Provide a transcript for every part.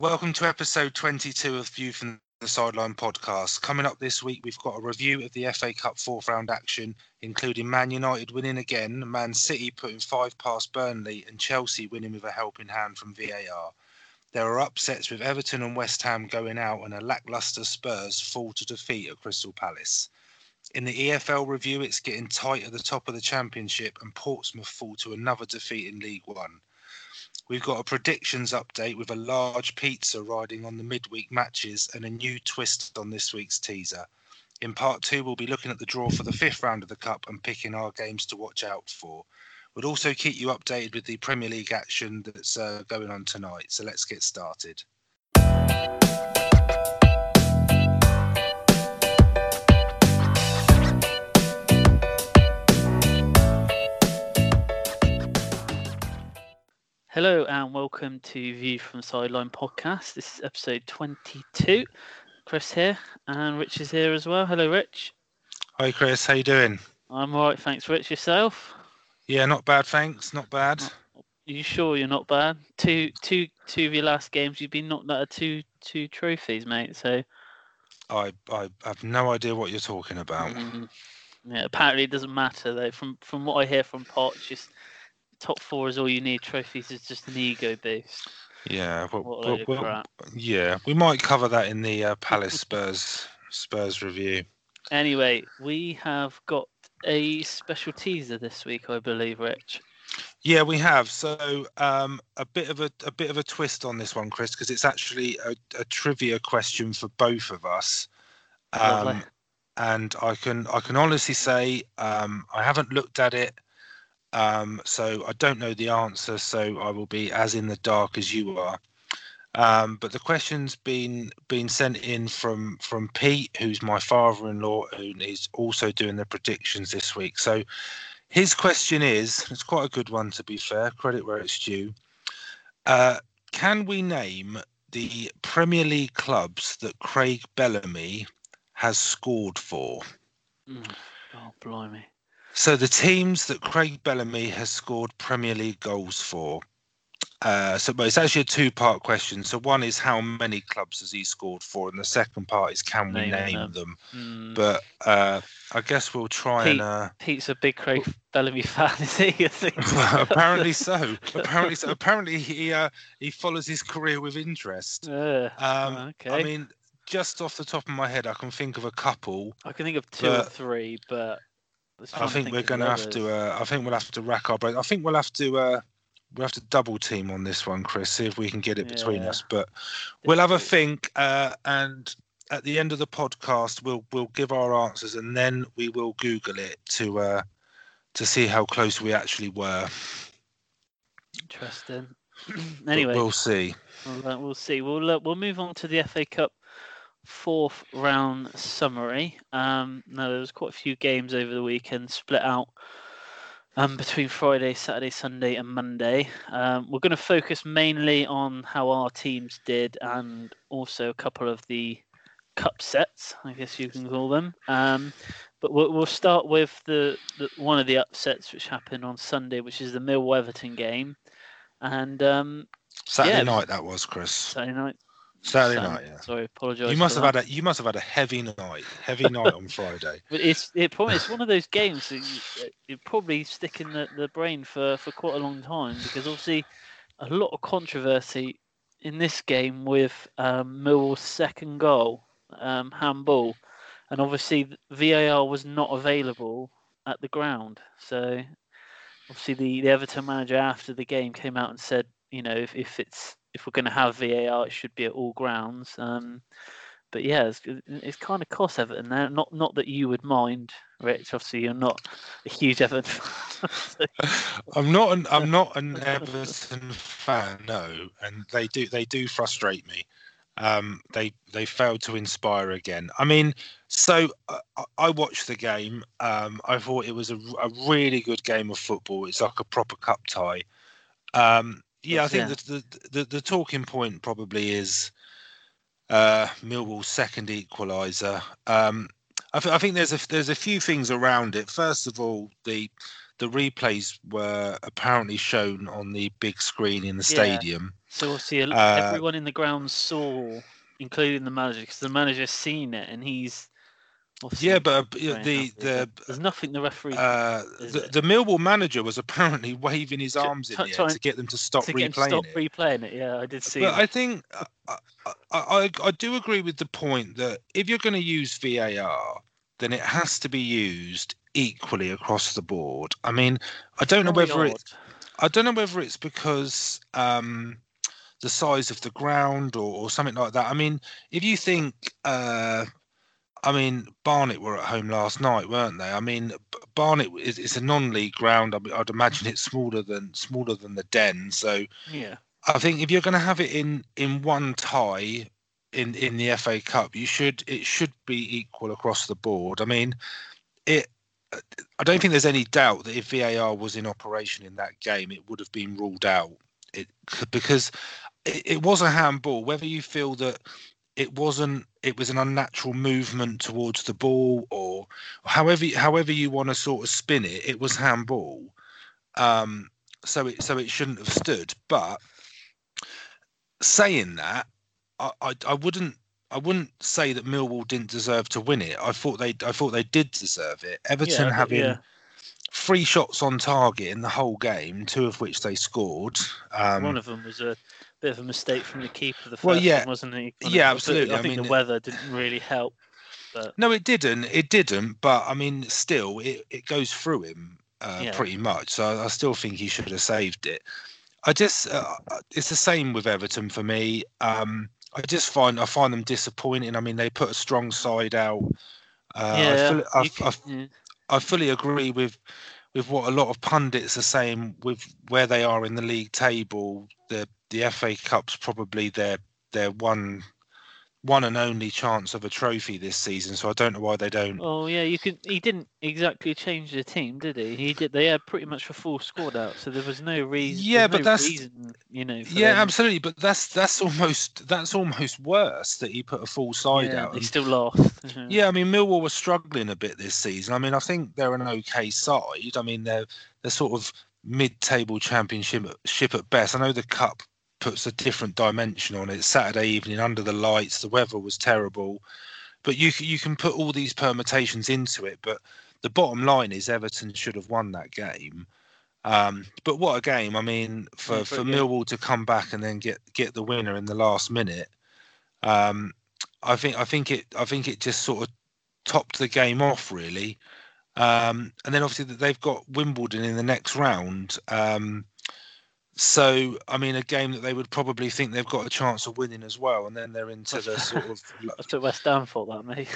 Welcome to episode 22 of View from the Sideline podcast. Coming up this week, we've got a review of the FA Cup fourth round action, including Man United winning again, Man City putting five past Burnley, and Chelsea winning with a helping hand from VAR. There are upsets with Everton and West Ham going out, and a lacklustre Spurs fall to defeat at Crystal Palace. In the EFL review, it's getting tight at the top of the Championship, and Portsmouth fall to another defeat in League One. We've got a predictions update with a large pizza riding on the midweek matches and a new twist on this week's teaser. In part two, we'll be looking at the draw for the fifth round of the Cup and picking our games to watch out for. We'll also keep you updated with the Premier League action that's uh, going on tonight. So let's get started. Hello and welcome to View from Sideline podcast. This is episode 22. Chris here and Rich is here as well. Hello, Rich. Hi, Chris. How you doing? I'm all right, thanks. Rich, yourself? Yeah, not bad, thanks. Not bad. Are you sure you're not bad? Two, two, two of your last games, you've been knocked out of two, two trophies, mate. So I, I have no idea what you're talking about. mm, yeah, apparently it doesn't matter though. From from what I hear from Poch, just top four is all you need. Trophies is just an ego boost. Yeah, well, What a well, load of yeah, we might cover that in the uh, Palace Spurs Spurs review. Anyway, we have got a special teaser this week, I believe, Rich. Yeah, we have. So um, a bit of a a bit of a twist on this one, Chris, because it's actually a, a trivia question for both of us. Um, and I can I can honestly say um, I haven't looked at it, um, so I don't know the answer. So I will be as in the dark as you are. Um, but the question's been been sent in from from Pete, who's my father-in-law, who is also doing the predictions this week. So his question is, it's quite a good one to be fair. Credit where it's due. Uh, can we name the Premier League clubs that Craig Bellamy has scored for? Mm. Oh, blimey. So the teams that Craig Bellamy has scored Premier League goals for. Uh, so, but it's actually a two-part question. So one is how many clubs has he scored for, and the second part is can we Name name them. them? Mm. But uh, I guess we'll try and. Uh, Pete's a big Craig Bellamy fan, is he? I think. apparently so. Apparently so. Apparently he uh, he follows his career with interest. Uh, Um, okay. I mean, just off the top of my head, I can think of a couple. I can think of two or three, but let's try I think we're going to have to. Uh, I think we'll have to rack our brains. I think we'll have to. Uh, we'll have to double team on this one, Chris. See if we can get it between Yeah. us. But we'll have a think, uh, and at the end of the podcast, we'll we'll give our answers, and then we will Google it to uh, to see how close we actually were. Interesting. But anyway, we'll see. We'll, uh, we'll see. We'll uh, we'll move on to the FA Cup fourth round summary. Um, now there was quite a few games over the weekend, split out um, between Friday, Saturday, Sunday, and Monday. Um, we're going to focus mainly on how our teams did, and also a couple of the cup sets, I guess you can call them. Um, but we'll, we'll start with the, the one of the upsets which happened on Sunday, which is the Mill Everton game. And um, Saturday Yeah, night that was, Chris. Saturday night. Saturday night, yeah. Sorry, apologise. You must have that. had a you must have had a heavy night, heavy night on Friday. But it's it probably it's one of those games that you, it probably stick in the, the brain for, for quite a long time because obviously a lot of controversy in this game with um, Millwall's second goal, um, handball, and obviously VAR was not available at the ground. So obviously the, the Everton manager after the game came out and said, you know, if, if it's if we're going to have VAR, it should be at all grounds. Um, but yeah, it's, it's kind of cost Everton there. Not not that you would mind, Rich. Obviously, you're not a huge Everton fan. I'm not an I'm not an Everton fan, no, and they do they do frustrate me. Um, they they failed to inspire again. I mean, so uh, I, I watched the game. Um, I thought it was a, a really good game of football. It's like a proper cup tie. Um, yeah, I think yeah. that the, the the talking point probably is uh, Millwall's second equaliser. Um, I, th- I think there's a there's a few things around it. First of all, the the replays were apparently shown on the big screen in the Yeah. stadium. So obviously, a- Uh, everyone in the ground saw, including the manager, because the manager's seen it and he's. Obviously Yeah, but uh, the happy, the there's nothing the referee uh, the, the Millwall manager was apparently waving his arms in try- the air to get them to stop to to replaying stop it. replaying it. Yeah, I did see. But that. I think uh, I, I, I, I do agree with the point that if you're going to use VAR, then it has to be used equally across the board. I mean, I don't know whether it, odd. I don't know whether it's because um, the size of the ground or, or something like that. I mean, if you think, uh, I mean, Barnet were at home last night, weren't they? I mean, Barnet is it's a non-league ground. I mean, I'd imagine it's smaller than smaller than the Den. So Yeah, I think if you're going to have it in in one tie in in the FA Cup, you should it should be equal across the board. I mean, it. I don't think there's any doubt that if VAR was in operation in that game, it would have been ruled out. It because it, it was a handball. Whether you feel that it wasn't, it was an unnatural movement towards the ball, or however however you want to sort of spin it, it was handball. Um, so it so it shouldn't have stood. But saying that, I, I I wouldn't I wouldn't say that Millwall didn't deserve to win it. I thought they I thought they did deserve it. Everton yeah, having yeah. three shots on target in the whole game, two of which they scored. Um, One of them was a bit of a mistake from the keeper. The first Well, yeah. one, wasn't it? Yeah, absolutely. I I think mean, the weather didn't really help. But No, it didn't. It didn't. But I mean, still, it, it goes through him uh, Yeah. pretty much. So I, I still think he should have saved it. I just, uh, it's the same with Everton for me. Um, I just find I find them disappointing. I mean, they put a strong side out. Uh, I, yeah, fully, I, you I, can- yeah. I fully agree with with what a lot of pundits are saying with where they are in the league table. The the FA Cup's probably their their one one and only chance of a trophy this season. So I don't know why they don't. Oh yeah, you can. He didn't exactly change the team, did he? He did. They had pretty much a full squad out, so there was no reason. Yeah, but no that's- reason, you know. For Yeah, them- absolutely. But that's that's almost that's almost worse that he put a full side yeah, out. And- still lost. Yeah, I mean Millwall were struggling a bit this season. I mean, I think they're an okay side. I mean, they're they're sort of mid-table championship ship at best. I know the cup puts a different dimension on it. Saturday evening under the lights, the weather was terrible, but you you can put all these permutations into it. But the bottom line is Everton should have won that game. Um, but what a game! I mean, for for yeah. Millwall to come back and then get get the winner in the last minute. Um, I think I think it I think it just sort of topped the game off really. Um, and then obviously that they've got Wimbledon in the next round. Um, so I mean, a game that they would probably think they've got a chance of winning as well, and then they're into the sort of That's what West Ham thought that, mate.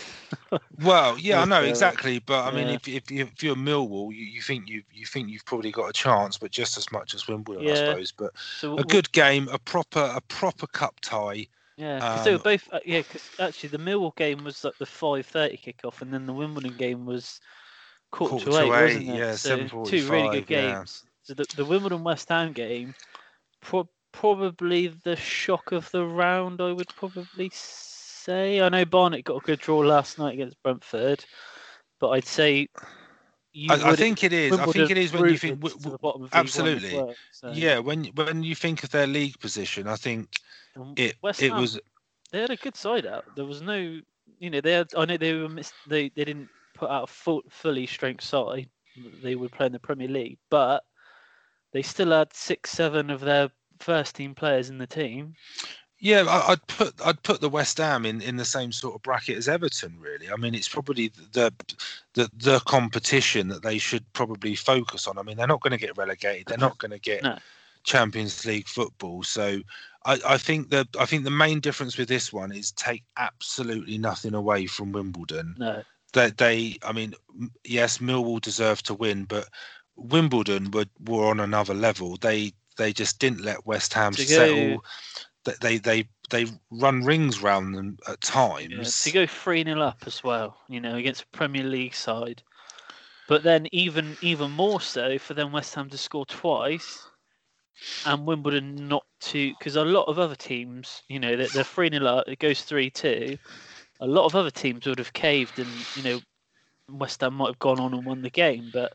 well, yeah, I know exactly. But I mean, yeah. if if, you, if you're Millwall, you, you think you you think you've probably got a chance, but just as much as Wimbledon, I suppose. But So a good game, a proper a proper cup tie. Yeah, 'cause they were Um, both. Uh, yeah, because actually the Millwall game was like the five thirty kickoff, and then the Wimbledon game was quarter, Quarter to eight, to wasn't it? yeah, so two really good games. yeah. So the, the Wimbledon West Ham game, pro- probably the shock of the round, I would probably say. I know Barnet got a good draw last night against Brentford, but I'd say. You I, I think it is. I think it is when you think w- w- bottom of League One as absolutely. well, so- yeah when when you think of their league position, I think it West it Ham was they had a good side out. There was no, you know, they had. I know they were mis- they they didn't put out a full, fully strength side. They would play in the Premier League, but they still had six, seven of their first team players in the team. Yeah, I'd put I'd put the West Ham in, in the same sort of bracket as Everton. Really, I mean, it's probably the the the competition that they should probably focus on. I mean, they're not going to get relegated. They're not going to get No. Champions League football. So, I, I think the I think the main difference with this one is take absolutely nothing away from Wimbledon. No, They they I mean, yes, Millwall deserve to win, but Wimbledon were were on another level. They they just didn't let West Ham To go- settle. They they they they run rings round them at yeah, times. to go three 0 up as well, you know, against a Premier League side. But then even even more so for them West Ham to score twice, and Wimbledon not to, because a lot of other teams, you know, they're, they're three 0 up. It goes three two. A lot of other teams would have caved, and you know, West Ham might have gone on and won the game, but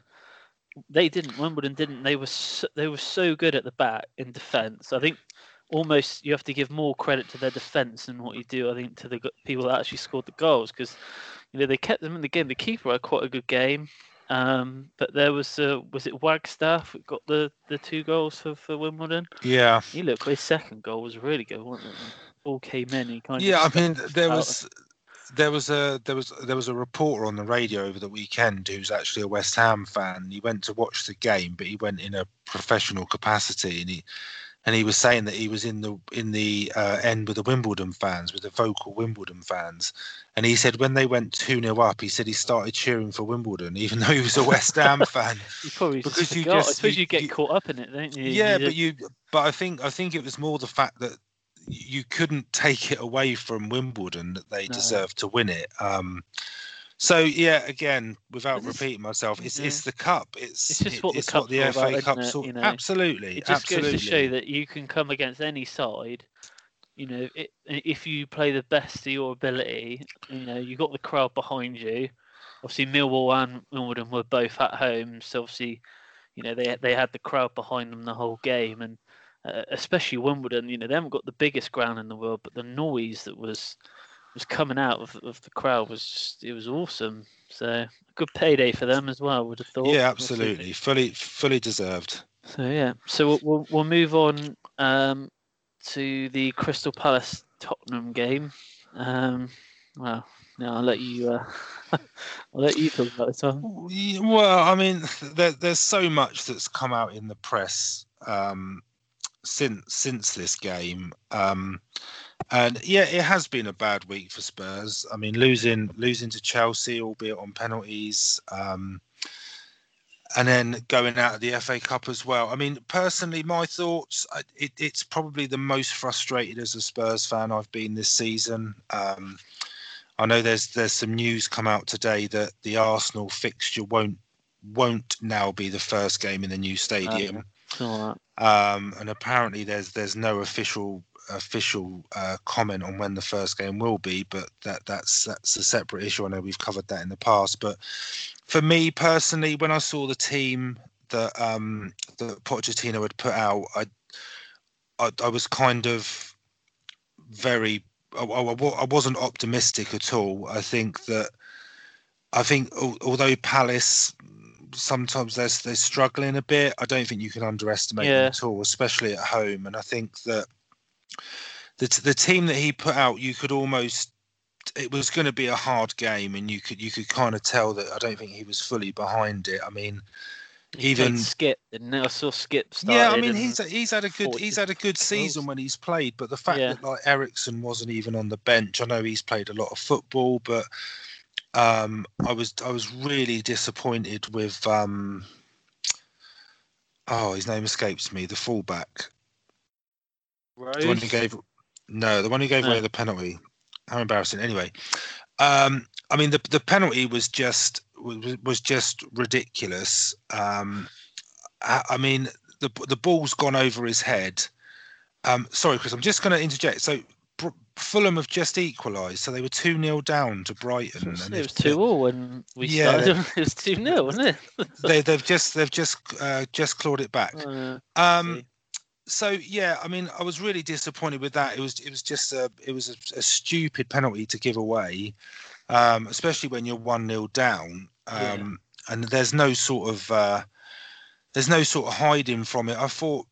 they didn't. Wimbledon didn't. They were so, they were so good at the back in defence. I think almost you have to give more credit to their defence than what you do, I think, to the people that actually scored the goals because you know they kept them in the game. The keeper had quite a good game, um, but there was uh, was it Wagstaff that got the, the two goals for, for Wimbledon? Yeah, he looked. His second goal was really good, wasn't it? All came in. He kind yeah, I mean there was there was a there was there was a reporter on the radio over the weekend who's actually a West Ham fan. He went to watch the game, but he went in a professional capacity, and he and he was saying that he was in the in the uh, end with the Wimbledon fans, with the vocal Wimbledon fans, and he said when they went two 0 up, he said he started cheering for Wimbledon, even though he was a West Ham fan. you probably because you just I suppose you, you get you, caught up in it, don't you? Yeah, you but you but I think I think it was more the fact that you couldn't take it away from Wimbledon that they no. deserved to win it. Um, so yeah, again, without repeating myself, it's yeah. it's the cup. It's it's just what the, what the FA about, Cup. Sort, you know? Absolutely, it just absolutely. goes to show that you can come against any side. You know, it, if you play the best of your ability, you know you got the crowd behind you. Obviously, Millwall and Wimbledon were both at home, so obviously, you know they they had the crowd behind them the whole game, and uh, especially Wimbledon. You know, they haven't got the biggest ground in the world, but the noise that was was coming out of, of the crowd was just, it was awesome. So a good payday for them as well. Would have thought. Yeah, absolutely, fully fully deserved. So yeah, so we'll we'll, move on um, to the Crystal Palace Tottenham game. Um, well, now I'll let you. Uh, I'll let you talk about this one. Well, I mean, there, there's so much that's come out in the press um, since since this game. Um, and yeah, it has been a bad week for Spurs. I mean, losing losing to Chelsea, albeit on penalties, um, and then going out of the FA Cup as well. I mean, personally, my thoughts: it, it's probably the most frustrated as a Spurs fan I've been this season. Um, I know there's there's some news come out today that the Arsenal fixture won't won't now be the first game in the new stadium. Um, and apparently there's there's no official official uh, comment on when the first game will be, but that that's that's a separate issue. I know we've covered that in the past, but for me personally, when I saw the team that um, that Pochettino had put out, I I, I was kind of very I, I, wasn't optimistic at all. I think that I think although Palace sometimes they're they're struggling a bit, I don't think you can underestimate yeah. them at all, especially at home. And I think that the the team that he put out, you could almost it was going to be a hard game, and you could you could kind of tell that I don't think he was fully behind it. I mean, he even Skip, and I saw Skip. Yeah, I mean he's he's had a good he's had a good season when he's played, but the fact yeah. that like Eriksen wasn't even on the bench, I know he's played a lot of football, but um, I was I was really disappointed with um, oh his name escapes me, the fullback. Rose? The one who gave no, the one who gave no. away the penalty. How embarrassing. Anyway, um, I mean the the penalty was just was, was just ridiculous. Um, I, I, mean the the ball's gone over his head. Um, sorry, Chris. I'm just going to interject. So Fulham have just equalised, so they were two 0 down to Brighton. It was two 0 when we yeah, started. It was two 0 wasn't it? they, have just they've just uh, just clawed it back. Oh, um, so yeah, I mean, I was really disappointed with that. It was it was just a it was a, a stupid penalty to give away, um, especially when you're one 0 down, um, yeah. and there's no sort of uh, there's no sort of hiding from it. I thought,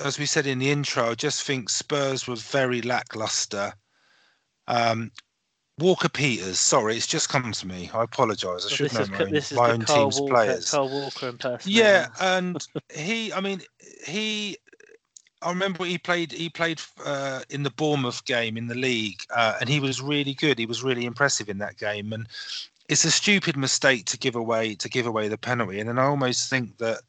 as we said in the intro, I just think Spurs were very lackluster. Um, Walker Peters, sorry, it's just come to me. I apologise. I should know my, my own Carl team's Walker, players. Carl Walker Yeah, and he, I mean, he I remember he played. He played uh, in the Bournemouth game in the league, uh, and he was really good. He was really impressive in that game. And it's a stupid mistake to give away to give away the penalty. And then I almost think that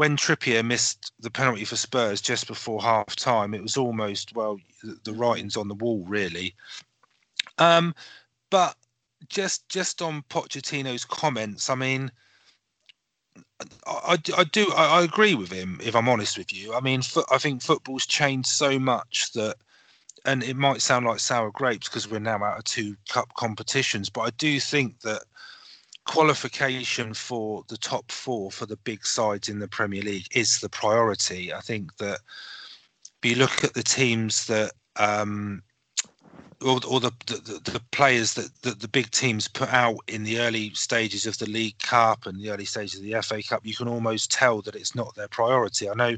when Trippier missed the penalty for Spurs just before half time, it was almost well the writing's on the wall really. Um, but just just on Pochettino's comments, I mean I, I do I, agree with him if I'm honest with you. I mean, I think football's changed so much that, and it might sound like sour grapes because we're now out of two cup competitions, but I do think that qualification for the top four for the big sides in the Premier League is the priority. I think that if you look at the teams that um, or, or the, the, the players that, that the big teams put out in the early stages of the League Cup and the early stages of the FA Cup, you can almost tell that it's not their priority. I know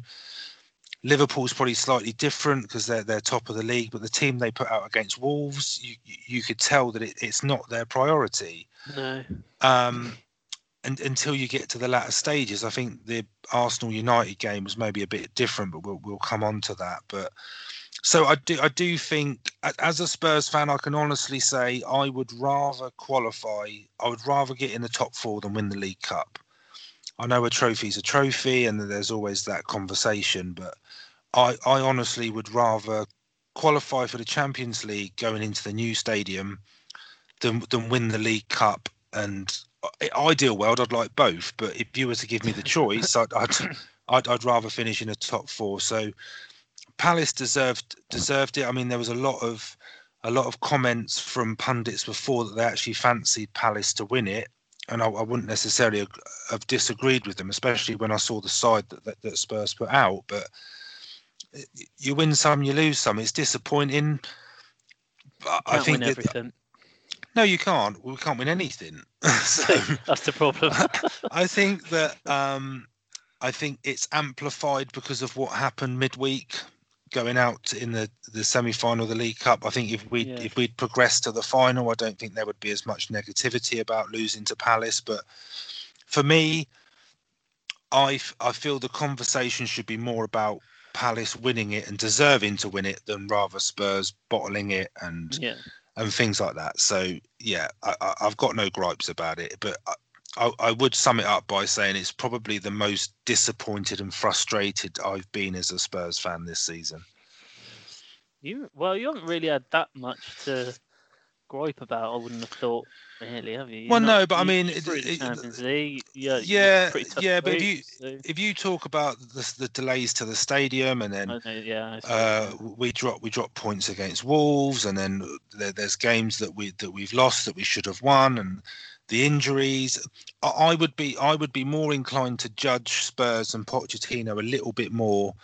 Liverpool's probably slightly different because they're they're top of the league, but the team they put out against Wolves, you you could tell that it, it's not their priority. No. Um, and until you get to the latter stages, I think the Arsenal United game was maybe a bit different, but we'll we'll come on to that. But so I do I do think as a Spurs fan, I can honestly say I would rather qualify. I would rather get in the top four than win the League Cup. I know a trophy's a trophy, and there's always that conversation, but I, I honestly would rather qualify for the Champions League going into the new stadium than than win the League Cup. And ideal world, I'd like both. But if you were to give me the choice, I'd, I'd I'd, I'd rather finish in the top four. So Palace deserved deserved it. I mean, there was a lot of a lot of comments from pundits before that they actually fancied Palace to win it, and I, I wouldn't necessarily have disagreed with them, especially when I saw the side that, that, that Spurs put out. But you win some, you lose some. It's disappointing. But I think everything. No, you can't. We can't win anything. so that's the problem. I think that um, I think it's amplified because of what happened midweek, going out in the the semi final the League Cup. I think if we yeah. if we'd progressed to the final, I don't think there would be as much negativity about losing to Palace. But for me, I I feel the conversation should be more about Palace winning it and deserving to win it than rather Spurs bottling it and yeah. And things like that. So yeah, I, have got no gripes about it, but I, I, I, would sum it up by saying it's probably the most disappointed and frustrated I've been as a Spurs fan this season. You well, you haven't really had that much to gripe about. I wouldn't have thought really, have you? You're well, no, but I mean, it, Champions League. Yeah, yeah, yeah. But if you so. if you talk about the, the, delays to the stadium, and then know, yeah, uh, we drop we drop points against Wolves, and then there, there's games that we that we've lost that we should have won, and the injuries. I, I would be I would be more inclined to judge Spurs and Pochettino a little bit more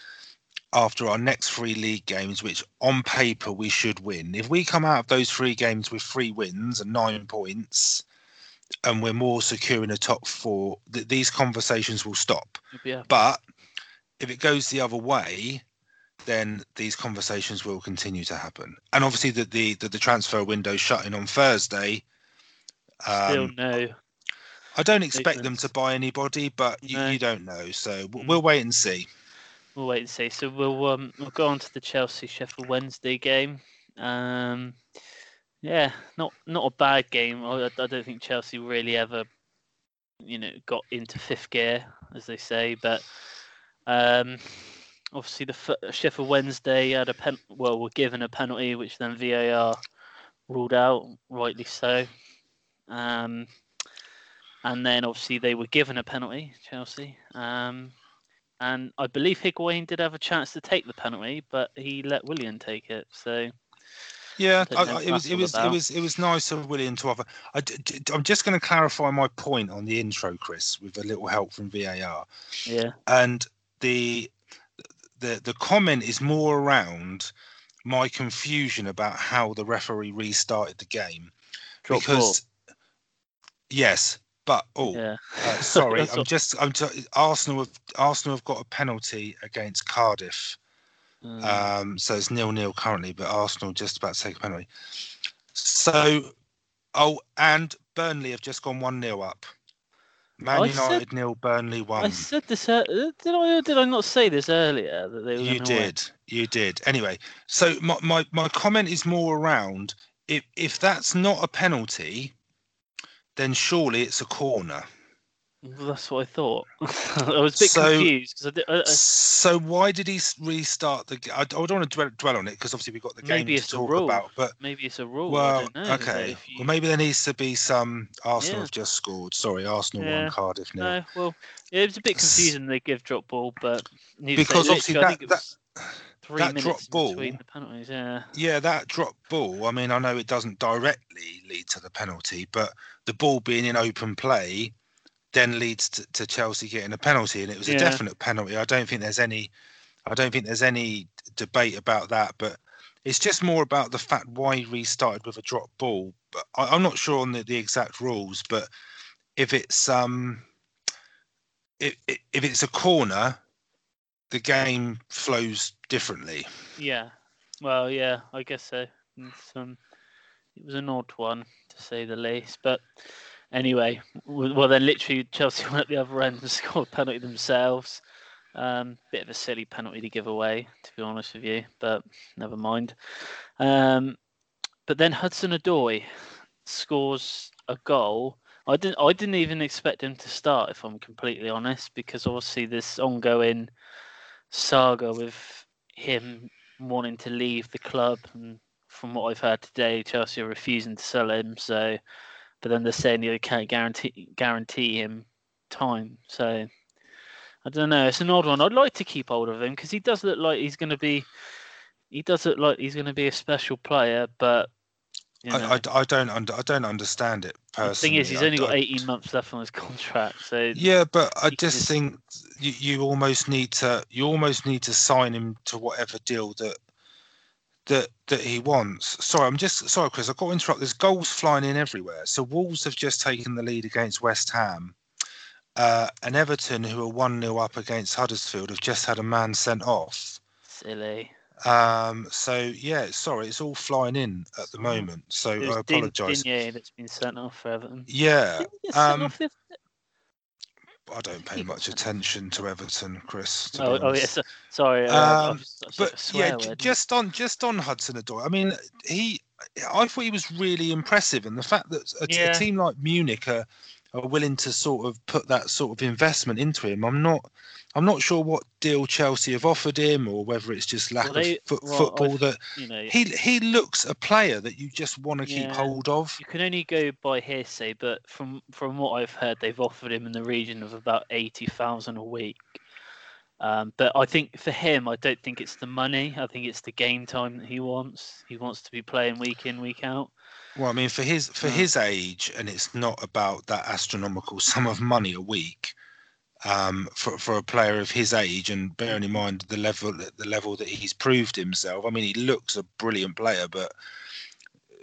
after our next three league games, which on paper we should win. If we come out of those three games with three wins and nine points, and we're more secure in the top four, th- these conversations will stop. Yeah. But if it goes the other way, then these conversations will continue to happen. And obviously, the the the, the transfer window shutting on Thursday. Um, Still no. I don't expect them to buy anybody, but you, no. you don't know. So we'll, we'll wait and see we'll wait and see. So we'll um, we'll go on to the Chelsea Sheffield Wednesday game. Um, yeah, not not a bad game. I, I don't think Chelsea really ever, you know, got into fifth gear, as they say. But um, obviously, the Sheffield Wednesday had a pen. Well, were given a penalty, which then VAR ruled out, rightly so. Um, and then obviously they were given a penalty, Chelsea. Um, and I believe Higuain did have a chance to take the penalty, but he let Willian take it. So yeah, I I, it was it was about. it was it was nice of Willian to offer. I, am just going to clarify my point on the intro, Chris, with a little help from VAR. Yeah, and the the the comment is more around my confusion about how the referee restarted the game Drop because ball. yes, but oh, yeah. uh, sorry, I'm just I'm t- Arsenal have Arsenal have got a penalty against Cardiff. Mm. Um, so it's nil nil currently, but Arsenal just about to take a penalty. So, oh, and Burnley have just gone one 0 up. Man I United said, nil, Burnley one. I said this. Uh, did I? Did I not say this earlier that they were? You did. Win? You did. Anyway, so my, my my comment is more around if if that's not a penalty, then surely it's a corner. Well, that's what I thought. I was a bit so, confused because I, did, I, I, So why did he restart the? I, I don't want to dwell, dwell on it because obviously we've got the game to talk about. But maybe it's a rule. Well, okay. You... Well, maybe there needs to be some. Arsenal yeah. have just scored. Sorry, Arsenal yeah. won Cardiff. Nil. No, well, yeah, it was a bit confusing. They give drop ball, but because obviously that, that three that drop ball between the penalties. Yeah. Yeah, that drop ball. I mean, I know it doesn't directly lead to the penalty, but the ball being in open play then leads to, to Chelsea getting a penalty, and it was a definite penalty. I don't think there's any, I don't think there's any debate about that, but it's just more about the fact why he restarted with a drop ball. But I, am not sure on the, the exact rules, but if it's um if, if it's a corner, the game flows differently. Yeah. Well, yeah, I guess so. Um, it was an odd one to say the least, but anyway, well then literally Chelsea went at the other end and scored a penalty themselves. Um, bit of a silly penalty to give away, to be honest with you, but never mind. Um, but then Hudson Odoi scores a goal. I didn't. I didn't even expect him to start, if I'm completely honest, because obviously this ongoing saga with him wanting to leave the club, and from what I've heard today, Chelsea are refusing to sell him. So, but then they're saying they can't guarantee guarantee him time. So, I don't know. It's an odd one. I'd like to keep hold of him because he does look like he's going to be. He does look like he's going to be a special player, but you know, I, I, I, don't under, I don't understand it personally. The thing is, he's only got 18 months left on his contract, so yeah. But I just, just think you, you almost need to you almost need to sign him to whatever deal that that that he wants. Sorry, I'm just sorry, Chris. I've got to interrupt. There's goals flying in everywhere. So Wolves have just taken the lead against West Ham, uh, and Everton, who are one 0 up against Huddersfield, have just had a man sent off. Silly. Um, so yeah, sorry, it's all flying in at the moment. So There's I apologise. Digne that's been sent off for Everton. Yeah. Um, I don't pay much attention to Everton, Chris. To oh, oh yeah, so, sorry. Uh, um, but yeah, word. just on just on Hudson Odoi. I mean, he, I thought he was really impressive, and the fact that a, yeah. a team like Munich are, are willing to sort of put that sort of investment into him, I'm not. I'm not sure what deal Chelsea have offered him, or whether it's just lack well, they, of fo- well, football. I've, that you know, he he looks a player that you just want to yeah, keep hold of. You can only go by hearsay, but from from what I've heard, they've offered him in the region of about eighty thousand a week. Um, but I think for him, I don't think it's the money. I think it's the game time that he wants. He wants to be playing week in, week out. Well, I mean, for his for his age, and it's not about that astronomical sum of money a week um, for for a player of his age, and bearing in mind the level the level that he's proved himself. I mean, he looks a brilliant player, but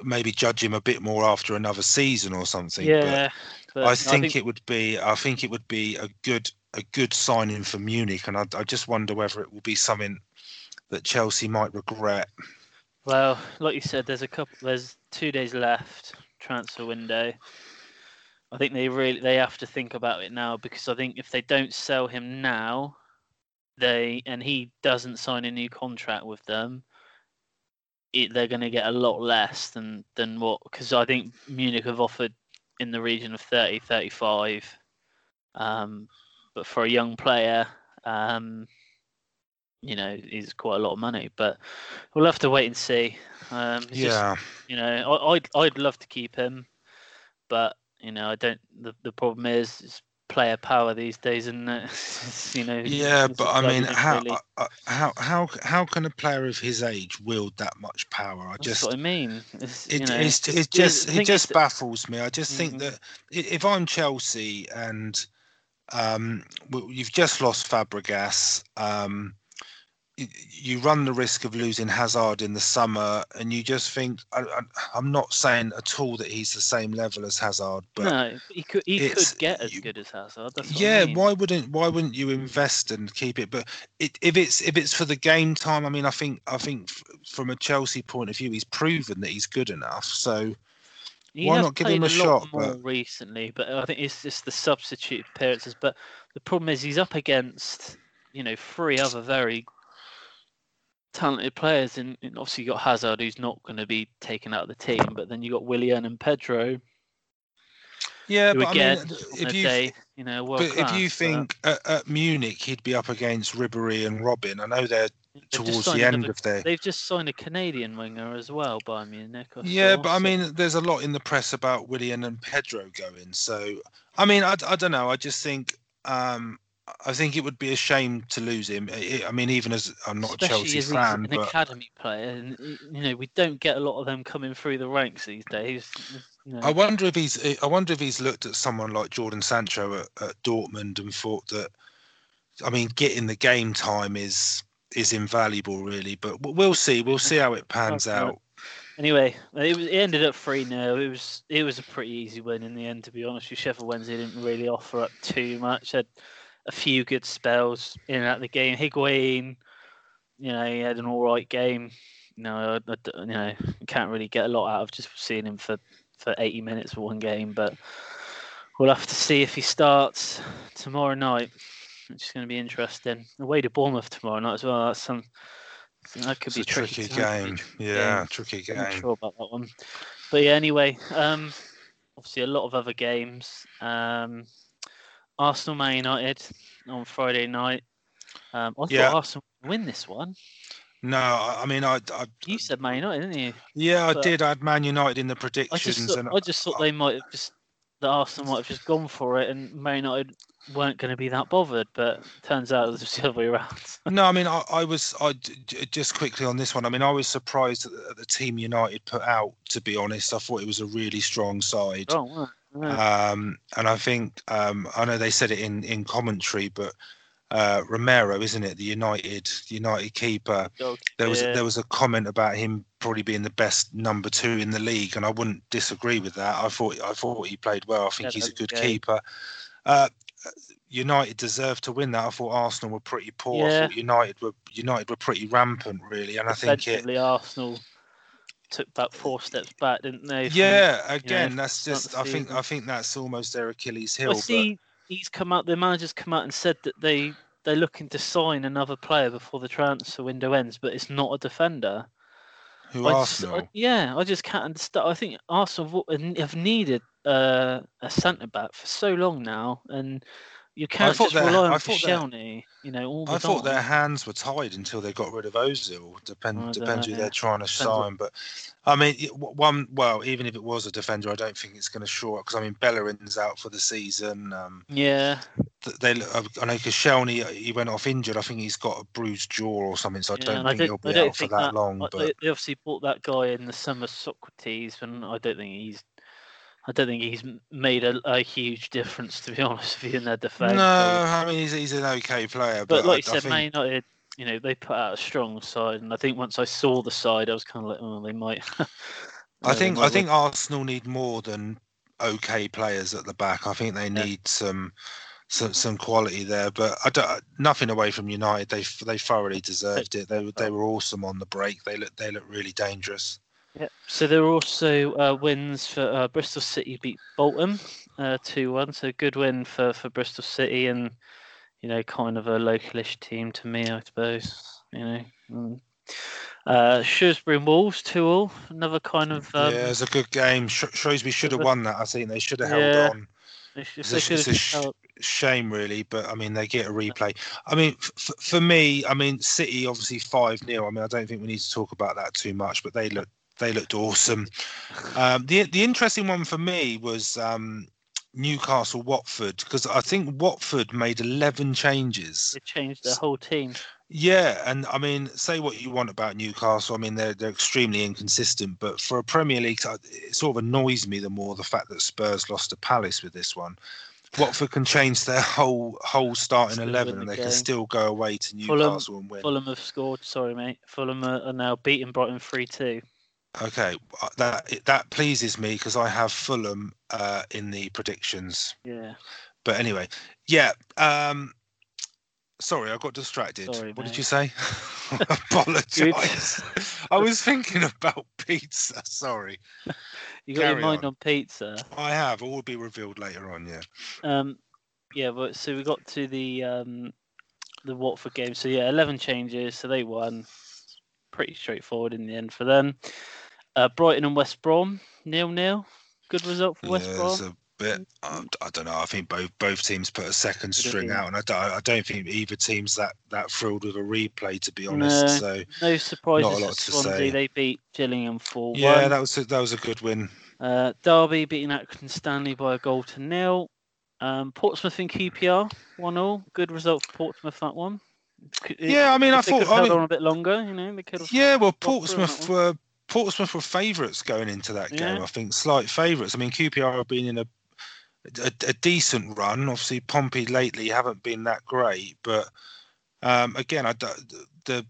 maybe judge him a bit more after another season or something. Yeah, but, but I, think I, think it would be I think it would be a good a good signing for Munich, and I, I just wonder whether it will be something that Chelsea might regret. Well, like you said, there's a couple. There's two days left transfer window. I think they really they have to think about it now because I think if they don't sell him now, they and he doesn't sign a new contract with them, it, they're going to get a lot less than than what because I think Munich have offered in the region of 30, 35. Um, but for a young player, um, you know, is quite a lot of money. But we'll have to wait and see. Um, yeah, just, you know, I, I'd I'd love to keep him, but you know, I don't. The, the problem is, is player power these days, and you know. Yeah, but I mean, how really... Uh, uh, how how how can a player of his age wield that much power? I just. That's what I mean. It's, it, know, it's, it just it just baffles me. I just mm-hmm. think that if I'm Chelsea and um, you've just lost Fabregas. Um, you run the risk of losing Hazard in the summer, and you just think I, am not saying at all that he's the same level as Hazard, but no, he could he could get as good as Hazard. yeah, I mean. why wouldn't why wouldn't you invest and keep it? But it, if it's if it's for the game time, I mean, I think I think from a Chelsea point of view, he's proven that he's good enough. So he why not give him a, a shot? More but... recently, but I think it's just the substitute appearances. But the problem is he's up against you know three other very talented players, and, and obviously you got Hazard, who's not going to be taken out of the team, but then you got Willian and Pedro. Yeah, but again, I mean, if you, day, you know, but class, if you think at, at, Munich he'd be up against Ribery and Robben, I know they're towards the end of their. They've just signed a Canadian winger as well by Munich. Yeah, but I mean, there's a lot in the press about Willian and Pedro going. So, I mean, I, I don't know. I just think um, I think it would be a shame to lose him. I mean, even as I'm not Especially a Chelsea as fan, an but... academy player, and you know we don't get a lot of them coming through the ranks these days. You know. I wonder if he's. I wonder if he's looked at someone like Jadon Sancho at, at Dortmund and thought that. I mean, getting the game time is is invaluable, really. But we'll see. We'll see how it pans out. Anyway, it was it ended up three 0 It was it was a pretty easy win in the end, to be honest. With Sheffield Wednesday didn't really offer up too much. Had a few good spells in and out of the game. Higuain, you know, he had an all right game. No, I, I, you know, can't really get a lot out of just seeing him for for 80 minutes for one game, but we'll have to see if he starts tomorrow night. It's going to be interesting. Away to Bournemouth tomorrow night as well. That's some that could it's be a tricky, tricky game. Yeah, game. tricky game. I'm not sure about that one. But yeah, anyway, um, obviously a lot of other games. Um, Arsenal Man United on Friday night. Um, I yeah. thought Arsenal would win this one. No, I mean, I, I you said Man United, didn't you? Yeah, but I did. I had Man United in the predictions, I just thought, and I just thought they might have just that Arsenal might have just gone for it, and Man United weren't going to be that bothered. But turns out it was the other way around. no, I mean, I, I was. I just quickly on this one. I mean, I was surprised at the team United put out. To be honest, I thought it was a really strong side. Oh, Um, and I think um, I know they said it in in commentary, but uh, Romero, isn't it? The United United keeper. There was there was a comment about him probably being the best number two in the league, and I wouldn't disagree with that. I thought I thought he played well. I think Yeah, he's a good okay. keeper. Uh, United deserved to win that. I thought Arsenal were pretty poor. I thought United were United were pretty rampant, really, and I think it. Arsenal took back four steps back, didn't they? from- Yeah, again, that's just. I think. I think that's almost their Achilles heel. Well, but- see, he's come out. The manager's come out and said that they they're looking to sign another player before the transfer window ends, but it's not a defender. who I just- I- Arsenal? yeah, I just can't understand. I think Arsenal have- have needed uh, a centre back for so long now, and you can't just their- rely I on thought their- Koscielny, you know, all the I thought their hands were tied until they got rid of Ozil. Depend depends who yeah. they're trying to Depends sign, but I mean, one well, even if it was a defender, I don't think it's going to short because I mean, Bellerin's out for the season. Um, Yeah, they, look- I know because Koscielny, he went off injured. I think he's got a bruised jaw or something, so I yeah, don't I think don't, he'll be out for think that, long. like, But they, they obviously bought that guy in the summer, Sokratis, and I don't think he's. I don't think he's made a, a huge difference, to be honest with you, in their defence. no, I mean, he's, he's an okay player, but, But like I, you I said, think, Man United, you know, they put out a strong side, and I think once I saw the side, I was kind of like, oh, they might. I think I think Arsenal need more than okay players at the back. I think they Yeah. need some some some quality there. But I don't, nothing away from United. They they thoroughly deserved it. They were they were awesome on the break. They look they look really dangerous. Yeah. So there were also uh, wins for uh, Bristol City beat Bolton uh, two one. So good win for for Bristol City, and you know, kind of a localish team to me, I suppose. You know. Mm. Uh, Shrewsbury and Wolves two all. Another kind of um, yeah, it was a good game. Sh- Shrewsbury should have won that. I think they should have held Yeah. on. they It's a, it's a sh- shame, really, but I mean, they get a replay. I mean, f- f- for me, I mean, City obviously five 0 I mean, I don't think we need to talk about that too much, but they look they looked awesome. Um, the the interesting one for me was um, Newcastle Watford because I think Watford made eleven changes. They changed their whole team. Yeah, and I mean, say what you want about Newcastle. I mean, they're they're extremely inconsistent, but for a Premier League, it sort of annoys me the more the fact that Spurs lost to Palace with this one. Watford can change their whole whole starting Still eleven, and the they can still go away to Fulham- Newcastle and win. Fulham have scored. Sorry, mate. Fulham are, are now beating Brighton three two. Okay, uh, that that pleases me because I have Fulham uh, in the predictions. Yeah. But anyway, yeah. Um, sorry, I got distracted. Sorry, what did you say? Apologise. I was thinking about pizza. Sorry, You got Carry your mind on. on pizza. I have. It will be revealed later on. Yeah. Um, yeah, so we got to the um, the Watford game. So yeah, eleven changes. So they won. Pretty straightforward in the end for them. Uh, Brighton and West Brom nil nil. Good result for West yeah, Brom. it's a bit. I, I don't know. I think both both teams put a second string out, and I don't, I don't think either team's that that thrilled with a replay. To be honest, No. so No surprises Not a lot to Swansea. say. They beat Gillingham four yeah, that was a, that was a good win. Uh, Derby beating Accrington Stanley by a goal to nil. Um, Portsmouth and QPR one all. Good result for Portsmouth that one. Yeah, I mean, I if they could thought. have I mean, on a bit longer. You know, they could have. Yeah, well, through on that Portsmouth were Portsmouth were favourites going into that game. Yeah. I think slight favourites. I mean, QPR have been in a, a a decent run. Obviously, Pompey lately haven't been that great, but um, again, I don't- the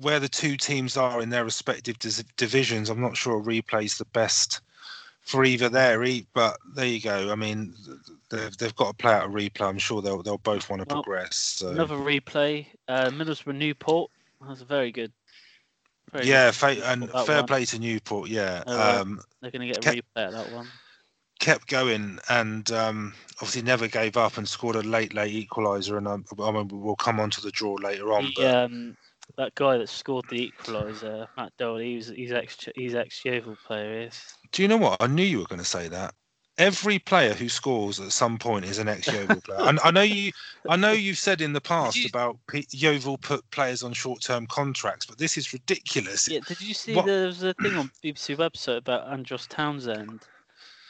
where the two teams are in their respective dis- divisions, I'm not sure a replay is the best for either there. But there you go. I mean, they've, they've got to play out a replay. I'm sure they'll they'll both want to well, progress. So. Another replay. Uh, Middlesbrough Newport. That's a very good. Yeah, good and fair one. play to Newport. Yeah, uh, um, they're going to get a kept, replay at that one. Kept going and um, obviously never gave up and scored a late, late equaliser. And um, I mean, we'll come on to the draw later on. The, but... um, that guy that scored the equaliser, Matt Doyle, he was, he's ex he's ex Yeovil player. Is. Do you know what? I knew you were going to say that every player who scores at some point is an ex-Yeovil player. And I know you, I know you've said in the past you, about P- Yeovil put players on short-term contracts, but this is ridiculous. Yeah, did you see what? there was a thing on BBC website about Andros Townsend,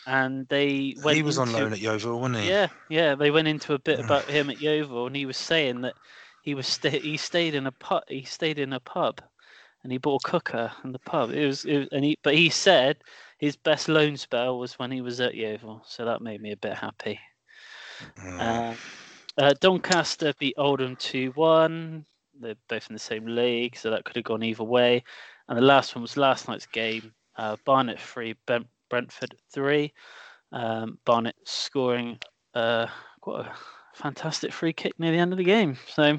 and they went. He was into, on loan at Yeovil, wasn't he? Yeah, yeah. They went into a bit about him at Yeovil, and he was saying that he was sta- he stayed in a pub. He stayed in a pub, and he bought a cooker in the pub. It was, it was and he, but he said his best loan spell was when he was at Yeovil, so that made me a bit happy. Mm. Uh, uh, Doncaster beat Oldham 2 1. They're both in the same league, so that could have gone either way. And the last one was last night's game uh, Barnet 3, Brentford 3. Um, Barnet scoring uh, a fantastic free kick near the end of the game. So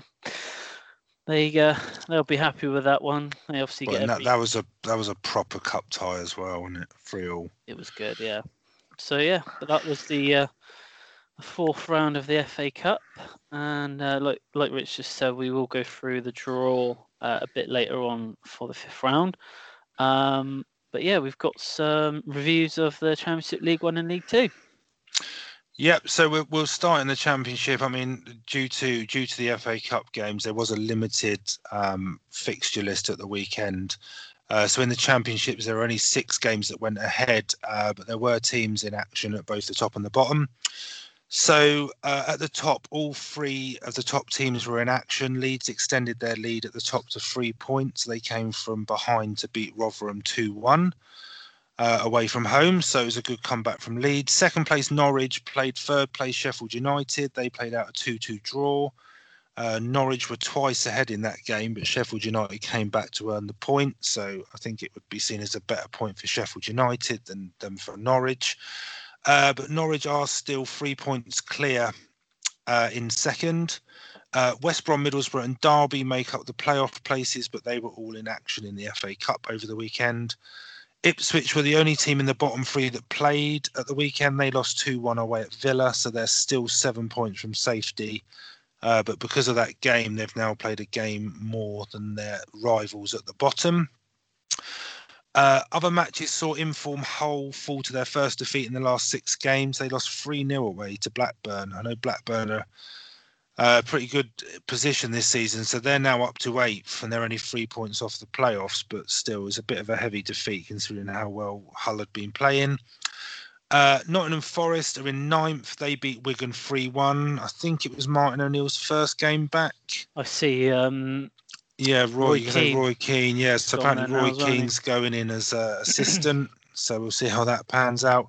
they uh, they'll be happy with that one. They obviously well, get that, that was a that was a proper cup tie as well, wasn't it? Three all. It was good, yeah. So yeah, but that was the, uh, the fourth round of the FA Cup, and uh, like like Rich just said, we will go through the draw uh, a bit later on for the fifth round. Um, but yeah, we've got some reviews of the Championship League One and League Two. Yep. So we'll, start in the championship. I mean, due to due to the FA Cup games, there was a limited um, fixture list at the weekend. Uh, so in the championships, there were only six games that went ahead, uh, but there were teams in action at both the top and the bottom. So uh, at the top, all three of the top teams were in action. Leeds extended their lead at the top to three points. They came from behind to beat Rotherham 2 1 uh, away from home, so it was a good comeback from Leeds. Second place, Norwich played third place, Sheffield United. They played out a 2 2 draw. Uh, Norwich were twice ahead in that game, but Sheffield United came back to earn the point. So I think it would be seen as a better point for Sheffield United than, than for Norwich. Uh, but Norwich are still three points clear uh, in second. Uh, West Brom, Middlesbrough, and Derby make up the playoff places, but they were all in action in the FA Cup over the weekend. Ipswich were the only team in the bottom three that played at the weekend. They lost 2 1 away at Villa, so they're still seven points from safety. Uh, but because of that game, they've now played a game more than their rivals at the bottom. Uh, other matches saw Inform Hull fall to their first defeat in the last six games. They lost 3 0 away to Blackburn. I know Blackburn are uh, pretty good position this season. So they're now up to eighth, and they're only three points off the playoffs. But still, it's a bit of a heavy defeat considering how well Hull had been playing. Uh, Nottingham Forest are in ninth. They beat Wigan 3 1. I think it was Martin O'Neill's first game back. I see. Um, yeah, Roy, Roy Keane. Roy Keane. Yeah, so apparently Roy Keane's going in as uh, assistant. so we'll see how that pans out.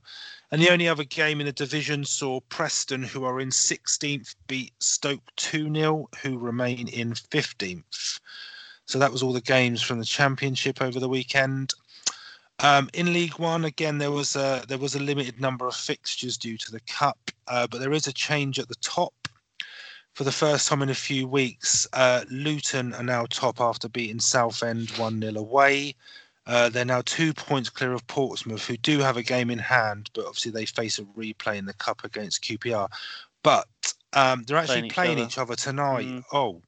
And the only other game in the division saw Preston, who are in 16th, beat Stoke 2 0, who remain in 15th. So that was all the games from the Championship over the weekend. Um, in League One, again, there was a there was a limited number of fixtures due to the cup, uh, but there is a change at the top. For the first time in a few weeks, uh, Luton are now top after beating Southend one 0 away. Uh, they're now two points clear of Portsmouth, who do have a game in hand, but obviously they face a replay in the cup against QPR. But um, they're actually playing, each, each other, tonight. Mm. Oh,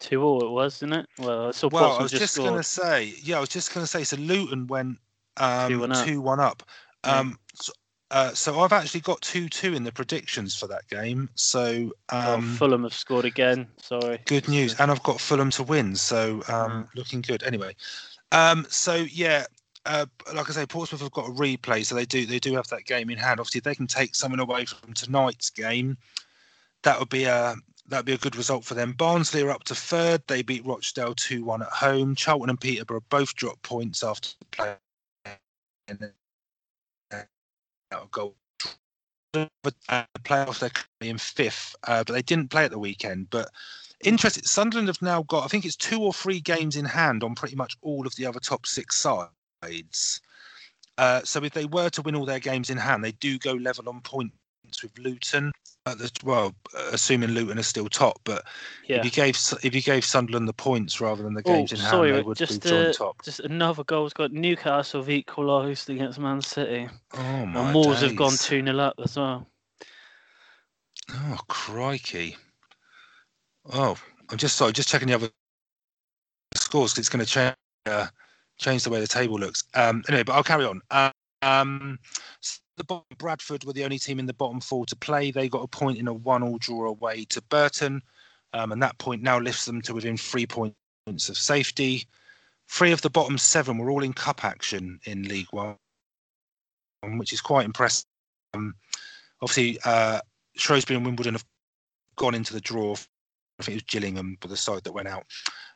two all it was, isn't it? Well, so well, I was just, just going to say, yeah, I was just going to say. So Luton went um, two one up. Two, one up. Um, so, uh, so, I've actually got two two in the predictions for that game. So oh, um, Fulham have scored again. Sorry. Good news, and I've got Fulham to win. So um, mm. looking good. Anyway, um, so yeah, uh, like I say, Portsmouth have got a replay, so they do they do have that game in hand. Obviously, if they can take something away from tonight's game, that would be a that would be a good result for them. Barnsley are up to third. They beat Rochdale two one at home. Charlton and Peterborough both dropped points after playing. Goal. The playoffs they're currently in fifth, uh, but they didn't play at the weekend. But interesting. Sunderland have now got, I think it's two or three games in hand on pretty much all of the other top six sides. Uh, so if they were to win all their games in hand, they do go level on points with Luton. The, well, assuming Luton are still top, but yeah. if you gave if you gave Sunderland the points rather than the oh, games oh, in sorry, hand, they would just, be joint uh, top. Just another goal's got Newcastle have equalised against Man City. Oh my! And Moors have gone two 0 up as well. Oh crikey! Oh, I'm just sorry, just checking the other scores because it's going to change uh, change the way the table looks. Um, anyway, but I'll carry on. Um, the bottom, Bradford were the only team in the bottom four to play. They got a point in a one-all draw away to Burton, um, and that point now lifts them to within three points of safety. Three of the bottom seven were all in cup action in League One, which is quite impressive. Um, obviously, uh, Shrewsbury and Wimbledon have gone into the draw. I think it was Gillingham, but the side that went out.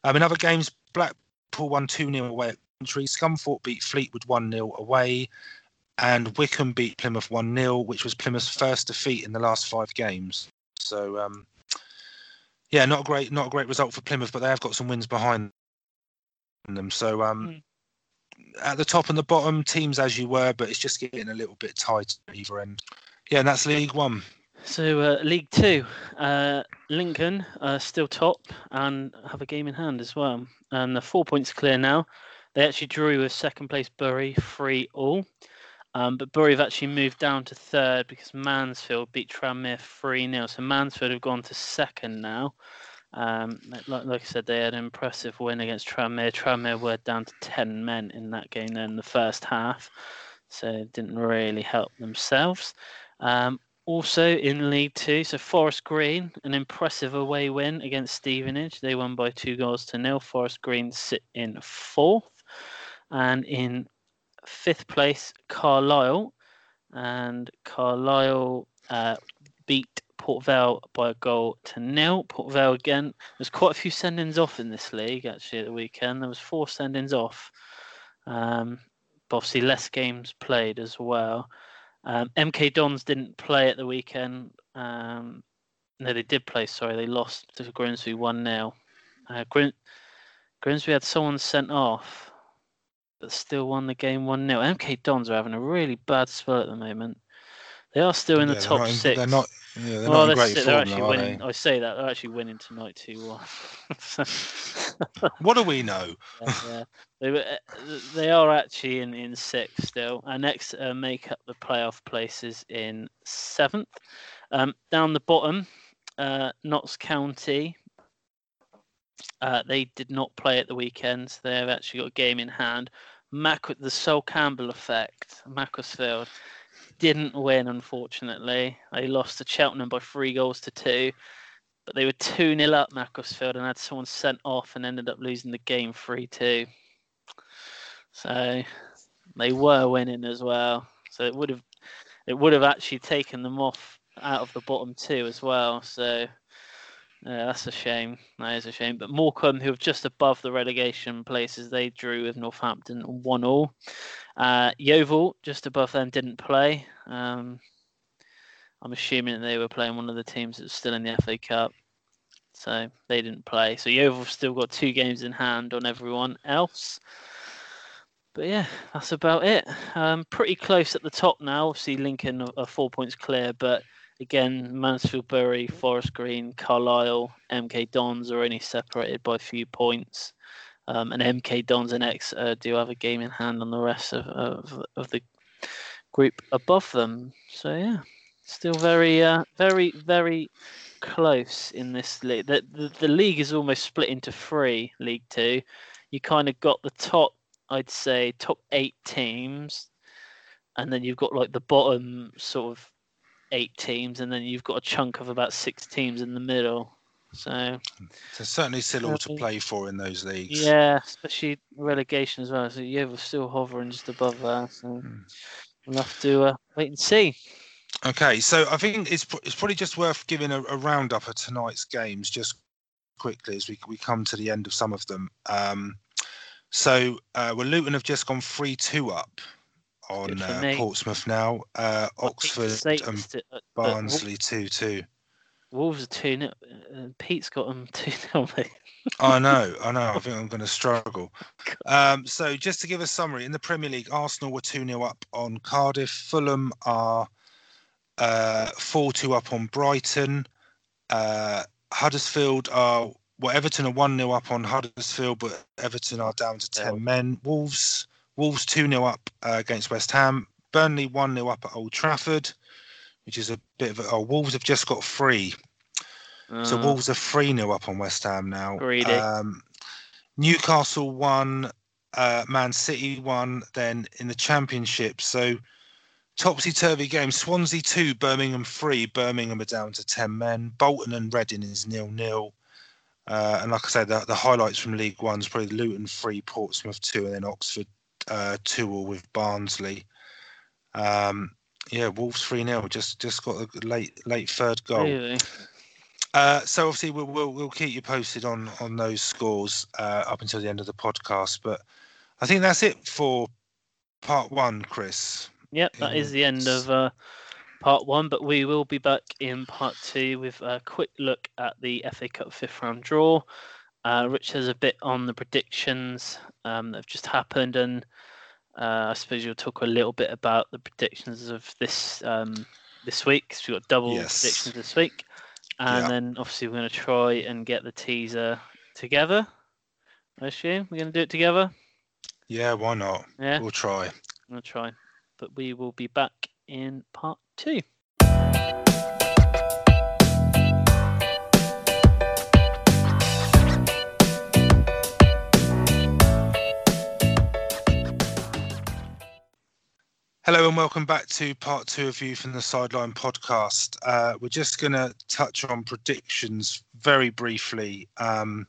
Um, in other games, Blackpool won 2 0 away at Coventry. Scunthorpe beat Fleetwood 1 0 away and Wycombe beat Plymouth 1 0, which was Plymouth's first defeat in the last five games. So, um, yeah, not a great, not a great result for Plymouth, but they have got some wins behind them. So, um, mm. at the top and the bottom, teams as you were, but it's just getting a little bit tight at either end. Yeah, and that's League One. So, uh, League Two, uh, Lincoln are still top and have a game in hand as well. And the four points clear now. They actually drew with second place Bury 3 all. Um, but Bury have actually moved down to third because Mansfield beat Tranmere 3 0. So Mansfield have gone to second now. Um, like, like, I said, they had an impressive win against Tranmere. Tranmere were down to 10 men in that game then in the first half. So it didn't really help themselves. Um, also in League Two, so Forest Green, an impressive away win against Stevenage. They won by two goals to nil. Forest Green sit in fourth. And in fifth place, Carlisle, and Carlisle uh, beat Port Vale by a goal to nil. Port Vale again. There's quite a few sendings off in this league actually at the weekend. There was four sendings off. Um, but obviously less games played as well. Um, MK Dons didn't play at the weekend. Um, no, they did play. Sorry, they lost to Grimsby one 0 uh, Grim- Grimsby had someone sent off but still won the game 1 0. MK Dons are having a really bad spell at the moment. They are still in the top six. They're not. Yeah, they're well, they're form, actually though, winning. They? I say that they're actually winning tonight two one. what do we know? yeah, yeah. They were, uh, they are actually in in sixth still. And next uh, make up the playoff places in seventh. Um, down the bottom, uh, Notts County uh, they did not play at the weekend. So they have actually got a game in hand. Mac, the Sol Campbell effect, Macclesfield didn't win, unfortunately. They lost to Cheltenham by three goals to two. But they were 2 0 up Macclesfield and had someone sent off and ended up losing the game 3 2. So they were winning as well. So it would have it would have actually taken them off out of the bottom two as well. So yeah, that's a shame. That is a shame. But Morecambe, who are just above the relegation places, they drew with Northampton one all. Uh, Yeovil, just above them, didn't play. Um, I'm assuming they were playing one of the teams that's still in the FA Cup, so they didn't play. So Yeovil still got two games in hand on everyone else. But yeah, that's about it. Um, pretty close at the top now. Obviously, Lincoln are four points clear, but Again, Mansfield Bury, Forest Green, Carlisle, MK Dons are only separated by a few points. Um, and MK Dons and X uh, do have a game in hand on the rest of, of, of the group above them. So yeah, still very, uh, very, very close in this league. The, the, the league is almost split into three. League Two, you kind of got the top, I'd say, top eight teams, and then you've got like the bottom sort of eight teams, and then you've got a chunk of about six teams in the middle. So there's certainly still all to play for in those leagues. Yeah, especially relegation as well. So yeah, we're still hovering just above that. So hmm. we'll have to uh, wait and see. Okay, so I think it's it's probably just worth giving a, a roundup of tonight's games just quickly as we we come to the end of some of them. Um, so uh, well, Luton have just gone three two up on uh, Portsmouth now. Uh, Oxford and uh, Barnsley two two. Wolves are 2 0. Pete's got them 2 0, mate. I know, I know. I think I'm going to struggle. Um, so, just to give a summary, in the Premier League, Arsenal were 2 0 up on Cardiff. Fulham are uh, 4 uh, 2 up on Brighton. Uh, Huddersfield are, well, Everton are 1 0 up on Huddersfield, but Everton are down to 10 men. Wolves Wolves 2 0 up uh, against West Ham. Burnley 1 0 up at Old Trafford, which is a bit of a. Oh, Wolves have just got three. Uh, so Wolves are 3 0 up on West Ham now. Um, Newcastle 1, uh, Man City 1, then in the Championship. So topsy turvy game. Swansea 2, Birmingham 3. Birmingham are down to 10 men. Bolton and Reading is nil nil. Uh, and like I said, the, the highlights from League One is probably Luton 3, Portsmouth 2, and then Oxford uh, 2 all with Barnsley. Um, yeah, Wolves 3 0. Just just got a late late third goal. Really? Uh, so obviously we'll, we'll, we'll keep you posted on on those scores uh, up until the end of the podcast. But I think that's it for part one, Chris. Yep, that is the end of uh, part one. But we will be back in part two with a quick look at the FA Cup fifth round draw. Uh, Rich has a bit on the predictions um, that have just happened, and uh, I suppose you'll talk a little bit about the predictions of this um, this week. Because we've got double yes. predictions this week and yeah. then obviously we're going to try and get the teaser together. I assume we're going to do it together. Yeah, why not? Yeah, we'll try. We'll try, but we will be back in part two. Hello and welcome back to part two of View from the Sideline podcast. Uh, we're just going to touch on predictions very briefly. Um,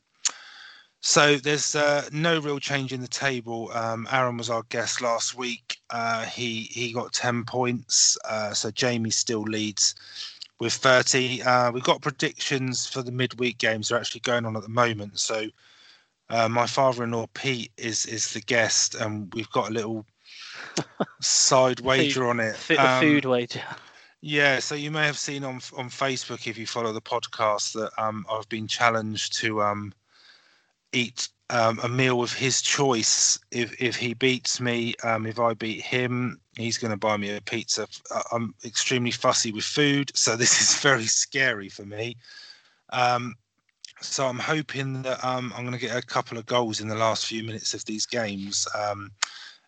so there's uh, no real change in the table. Um, Aaron was our guest last week. Uh, he he got 10 points. Uh, so Jamie still leads with 30. Uh, we've got predictions for the midweek games. They're actually going on at the moment. So uh, my father-in-law Pete is is the guest, and we've got a little side wager on it. Fit um, food wager. Yeah, so you may have seen on on Facebook if you follow the podcast that um, I've been challenged to um, eat um, a meal of his choice. If if he beats me, um, if I beat him, he's going to buy me a pizza. I'm extremely fussy with food, so this is very scary for me. Um, so I'm hoping that um, I'm going to get a couple of goals in the last few minutes of these games.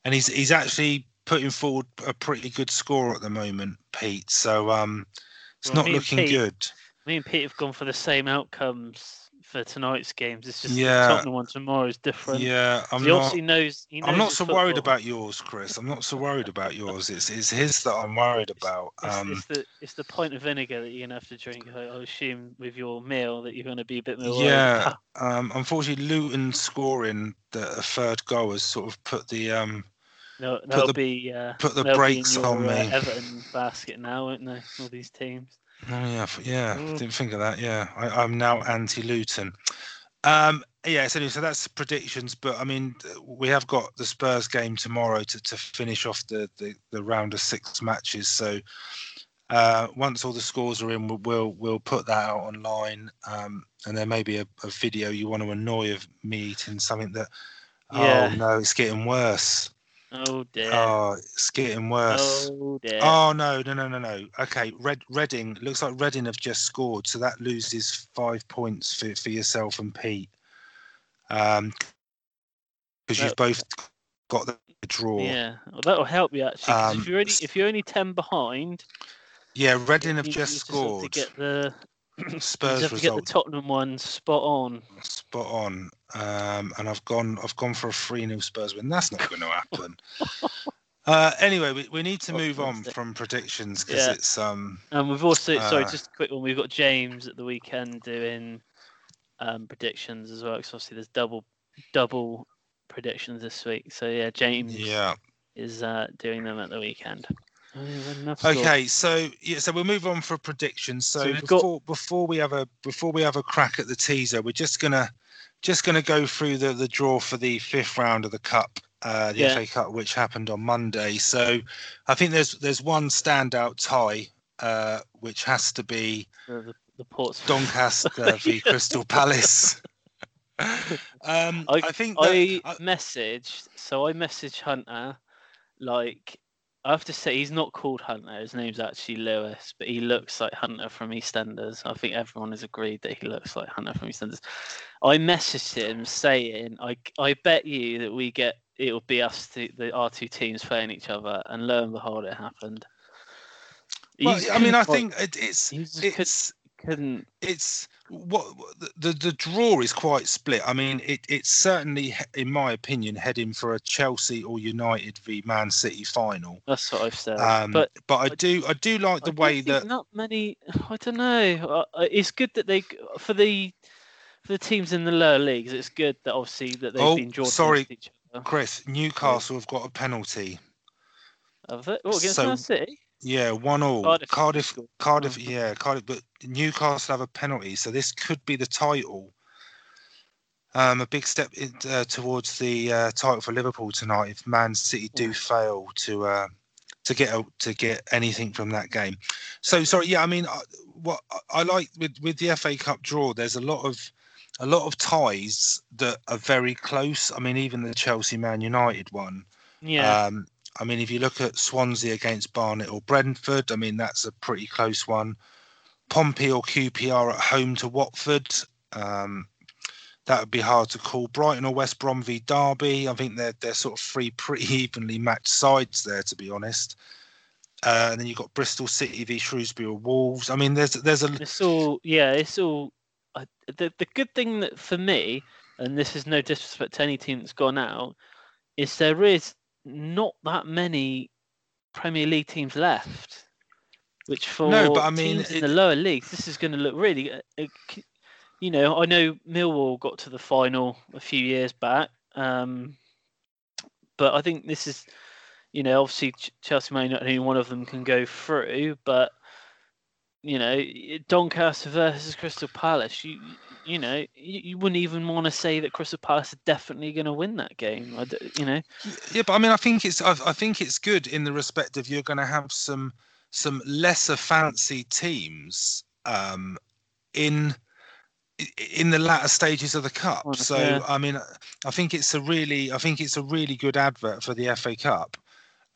And he's he's actually putting forward a pretty good score at the moment, Pete. So um, it's well, not looking Pete, good. Me and Pete have gone for the same outcomes for tonight's games. It's just yeah. the Tottenham one tomorrow is different. Yeah, I'm he not. He knows, he knows I'm not so football. worried about yours, Chris. I'm not so worried about yours. It's it's his that I'm worried about. It's, um, it's the it's the pint of vinegar that you're gonna have to drink. I, I assume with your meal that you're gonna be a bit more. Yeah. um, unfortunately, Luton scoring the third goal has sort of put the um no, they'll the, be uh, put the brakes your, on me. Uh, Everton basket now, won't they? All these teams. Oh yeah, yeah. Mm. Didn't think of that. Yeah, I, am now anti-Luton. Um, yeah, so, so that's predictions. But I mean, we have got the Spurs game tomorrow to, to finish off the, the, the round of six matches. So uh, once all the scores are in, we'll we'll put that out online. Um, and there may be a, a, video you want to annoy of me eating something that. Yeah. Oh no, it's getting worse. Oh dear. Oh, it's getting worse. Oh dear. Oh no, no, no, no, no. Okay, Red Reading looks like Reading have just scored, so that loses five points for, for yourself and Pete. Um, because you've both got the draw. Yeah, well, that'll help you actually. Um, if you're only if you're only ten behind. Yeah, Reading have just scored. To get the Spurs to get the Tottenham one spot on. Spot on. Um, and I've gone I've gone for a 3 0 Spurs win. That's not going to happen. uh, anyway, we, we need to move on from predictions because yeah. it's um. And we've also uh, sorry, just a quick one. We've got James at the weekend doing um, predictions as well. Because obviously there's double double predictions this week. So yeah, James. Yeah. Is uh, doing them at the weekend. Okay, so yeah, so we'll move on for predictions. So, so before got... before we have a before we have a crack at the teaser, we're just gonna just gonna go through the the draw for the fifth round of the cup, uh, the yeah. FA Cup, which happened on Monday. So I think there's there's one standout tie, uh, which has to be the Portsmouth. Doncaster v Crystal Palace. um, I, I, think that, I, I messaged. So I messaged Hunter. Like I have to say, he's not called Hunter. His name's actually Lewis, but he looks like Hunter from EastEnders. I think everyone has agreed that he looks like Hunter from EastEnders. I messaged him saying, "I I bet you that we get it'll be us two, the our two teams playing each other," and lo and behold, it happened. Well, I mean, I think it, it's it's couldn't. It's what the the draw is quite split. I mean, it it's certainly, in my opinion, heading for a Chelsea or United v Man City final. That's what I've said. Um, but but I do I do like the way that not many. I don't know. It's good that they for the for the teams in the lower leagues. It's good that obviously that they've oh, been drawn. Sorry, Chris. Newcastle have got a penalty. Have they? Oh, against so, Man City. Yeah, one all. Cardiff, Cardiff, Cardiff, yeah, Cardiff. But Newcastle have a penalty, so this could be the title. Um, a big step in, uh, towards the uh, title for Liverpool tonight if Man City do fail to uh, to get a, to get anything from that game. So sorry, yeah, I mean, what I like with with the FA Cup draw, there's a lot of a lot of ties that are very close. I mean, even the Chelsea Man United one. Yeah. Um, I mean, if you look at Swansea against Barnet or Brentford, I mean, that's a pretty close one. Pompey or QPR at home to Watford. Um, that would be hard to call. Brighton or West Brom v Derby. I think they're they're sort of three pretty evenly matched sides there, to be honest. Uh, and then you've got Bristol City v Shrewsbury or Wolves. I mean, there's there's a. It's all yeah. It's all. Uh, the the good thing that for me, and this is no disrespect to any team that's gone out, is there is not that many Premier League teams left. Which for no, but I mean, teams it... in the lower leagues, this is going to look really. Uh, you know, I know Millwall got to the final a few years back, um, but I think this is, you know, obviously Chelsea may not only one of them can go through, but you know, Doncaster versus Crystal Palace. You you know, you, you wouldn't even want to say that Crystal Palace are definitely going to win that game. You know. Yeah, but I mean, I think it's I, I think it's good in the respect of you're going to have some some lesser fancy teams um, in in the latter stages of the cup. So yeah. I mean, I think it's a really I think it's a really good advert for the FA Cup.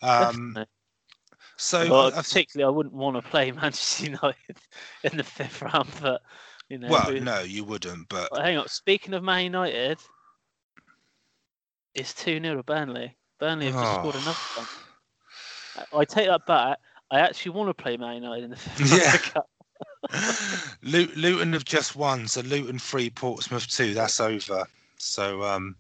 Um, so well, I, particularly, I wouldn't want to play Manchester United in the fifth round, but you know, well, no, you wouldn't. But well, hang on. Speaking of Man United, it's two 0 to Burnley. Burnley have just oh. scored another one. I, take that back. I actually want to play Man United in the fifth yeah. Luton have just won, so Luton three, Portsmouth two. That's over. So um,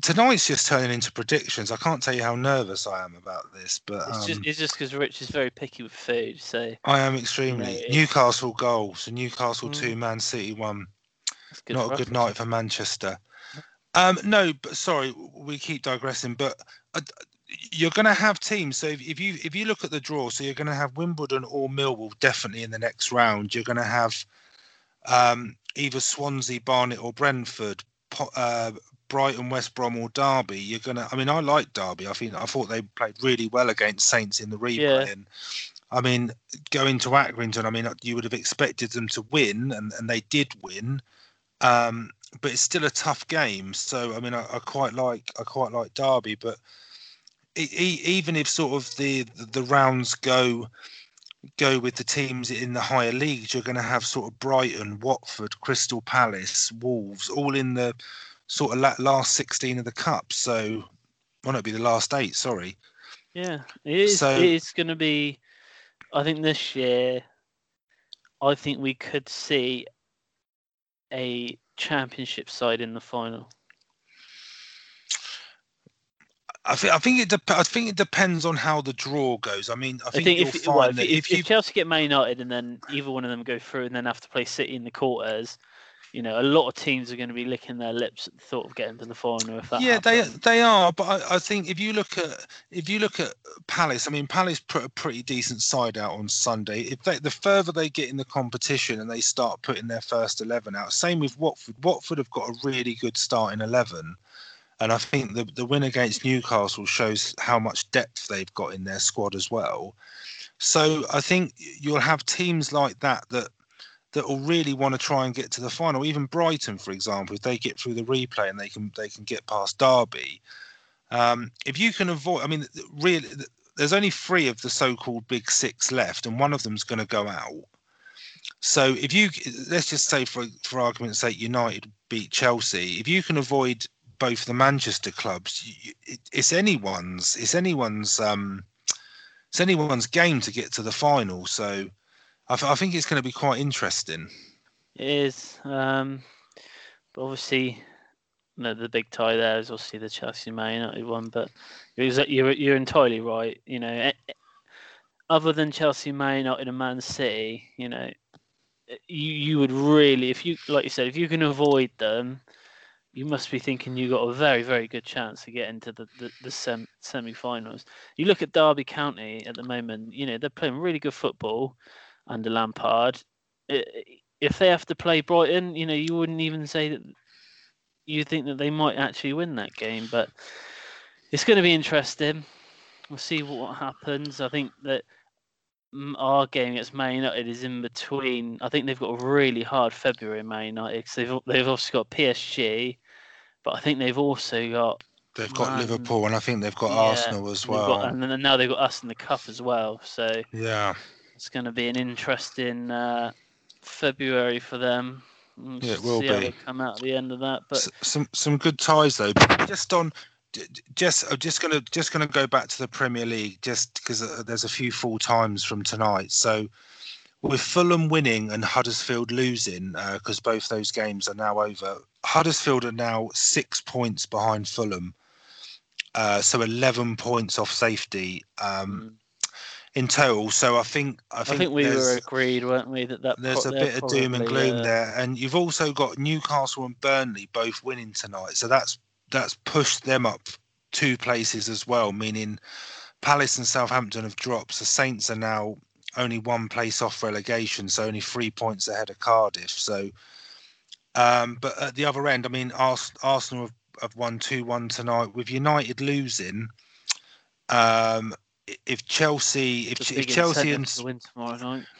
tonight's just turning into predictions. I can't tell you how nervous I am about this, but it's just um, it's just because Rich is very picky with food. So I am extremely you know, Newcastle goals. So Newcastle mm, two, Man City one. Not a good night for Manchester. Um, no, but sorry, we keep digressing. But uh, you're going to have teams. So if, if, you if you look at the draw, so you're going to have Wimbledon or Millwall definitely in the next round. You're going to have um, either Swansea, Barnet, or Brentford. Uh, Brighton, West Brom, or Derby, you're gonna. I mean, I like Derby. I think I thought they played really well against Saints in the replay. Yeah. And I mean, going to Accrington, I mean, you would have expected them to win, and, and they did win. Um, but it's still a tough game. So I mean, I, I quite like I quite like Derby, but it, even if sort of the the rounds go go with the teams in the higher leagues, you're going to have sort of Brighton, Watford, Crystal Palace, Wolves, all in the sort of last 16 of the cup. So, well, not be the last eight, sorry. Yeah, it is, so, it is going to be, I think this year, I think we could see a championship side in the final. I think I think it de- I think it depends on how the draw goes. I mean, I think, I think if, well, if, if, if, Chelsea get Man United and then either one of them go through and then have to play City in the quarters, you know, a lot of teams are going to be licking their lips at the thought of getting to the final. If that yeah, happens. they they are, but I, I, think if you look at if you look at Palace, I mean, Palace put a pretty decent side out on Sunday. If they, the further they get in the competition and they start putting their first eleven out, same with Watford. Watford have got a really good starting eleven. And I think the, the win against Newcastle shows how much depth they've got in their squad as well. So I think you'll have teams like that that that will really want to try and get to the final. Even Brighton, for example, if they get through the replay and they can they can get past Derby. Um, if you can avoid, I mean, really, there's only three of the so-called big six left, and one of them's going to go out. So if you let's just say for for argument's sake, United beat Chelsea, if you can avoid both the Manchester clubs, you, it, it's anyone's it's anyone's um, it's anyone's game to get to the final. So I, th- I think it's going to be quite interesting. It is, um, but obviously, the big tie there is obviously the Chelsea Man United one. But you're you're, entirely right. You know, eh, eh, other than Chelsea Man United and Man City, you know, eh, you you would really, if you like you said, if you can avoid them, you must be thinking you got a very very good chance to get into the the, the sem- semi-finals. You look at Derby County at the moment. You know they're playing really good football under Lampard. If they have to play Brighton, you know you wouldn't even say that you think that they might actually win that game. But it's going to be interesting. We'll see what happens. I think that our game against Man United is in between. I think they've got a really hard February, Man United, because they've they've also got PSG, but I think they've also got they've got Man, Liverpool, and I think they've got yeah, Arsenal as well. Got, and then now they've got us in the cup as well. So yeah, it's going to be an interesting uh, February for them. We'll yeah, it will be. come out at the end of that, but S- some some good ties though. Just on just I'm just gonna just gonna go back to the Premier League just because uh, there's a few full times from tonight. So with Fulham winning and Huddersfield losing, because uh, both those games are now over, Huddersfield are now six points behind Fulham, uh, so eleven points off safety um, mm. In total. So I think I think, I think we were agreed, weren't we, that, that there's a bit of doom and gloom uh... there, and you've also got Newcastle and Burnley both winning tonight, so that's that's pushed them up two places as well, meaning Palace and Southampton have dropped. So Saints are now only one place off relegation, so only three points ahead of Cardiff. So, um, but at the other end, I mean, Ars- Arsenal have, have won two one tonight. With United losing, um, if Chelsea, if, if Chelsea and to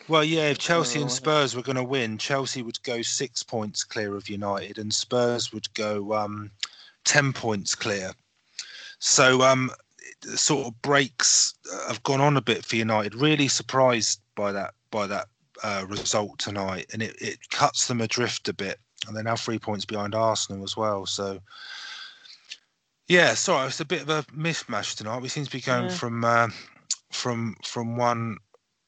well, yeah, if Chelsea and Spurs were going to win, Chelsea would go six points clear of United, and Spurs would go um, 10 points clear. So um, sort of breaks have gone on a bit for United. Really surprised by that by that uh, result tonight, and it, it cuts them adrift a bit. And they're now three points behind Arsenal as well. So yeah, sorry, it's a bit of a mismatch tonight. We seem to be going yeah. from uh, from from one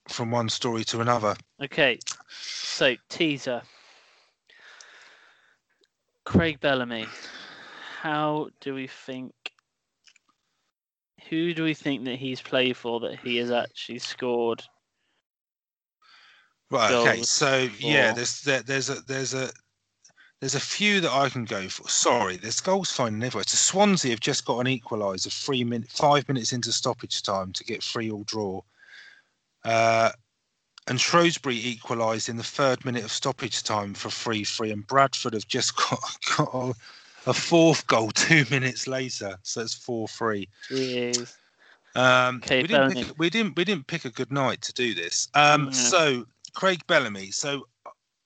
from one story to another. Okay, so teaser. Craig Bellamy how do we think? Who do we think that he's played for that he has actually scored? Right. Okay. So for? yeah, there's there, there's a there's a there's a few that I can go for. Sorry, there's goals finding everywhere. So Swansea have just got an equaliser three minutes, five minutes into stoppage time to get three all draw. Uh, and Shrewsbury equalised in the third minute of stoppage time for three three, and Bradford have just got got a, a fourth goal two minutes later, so it's four three. Jeez. Um, okay, we didn't, pick, we didn't we didn't pick a good night to do this. Um, yeah. So Craig Bellamy. So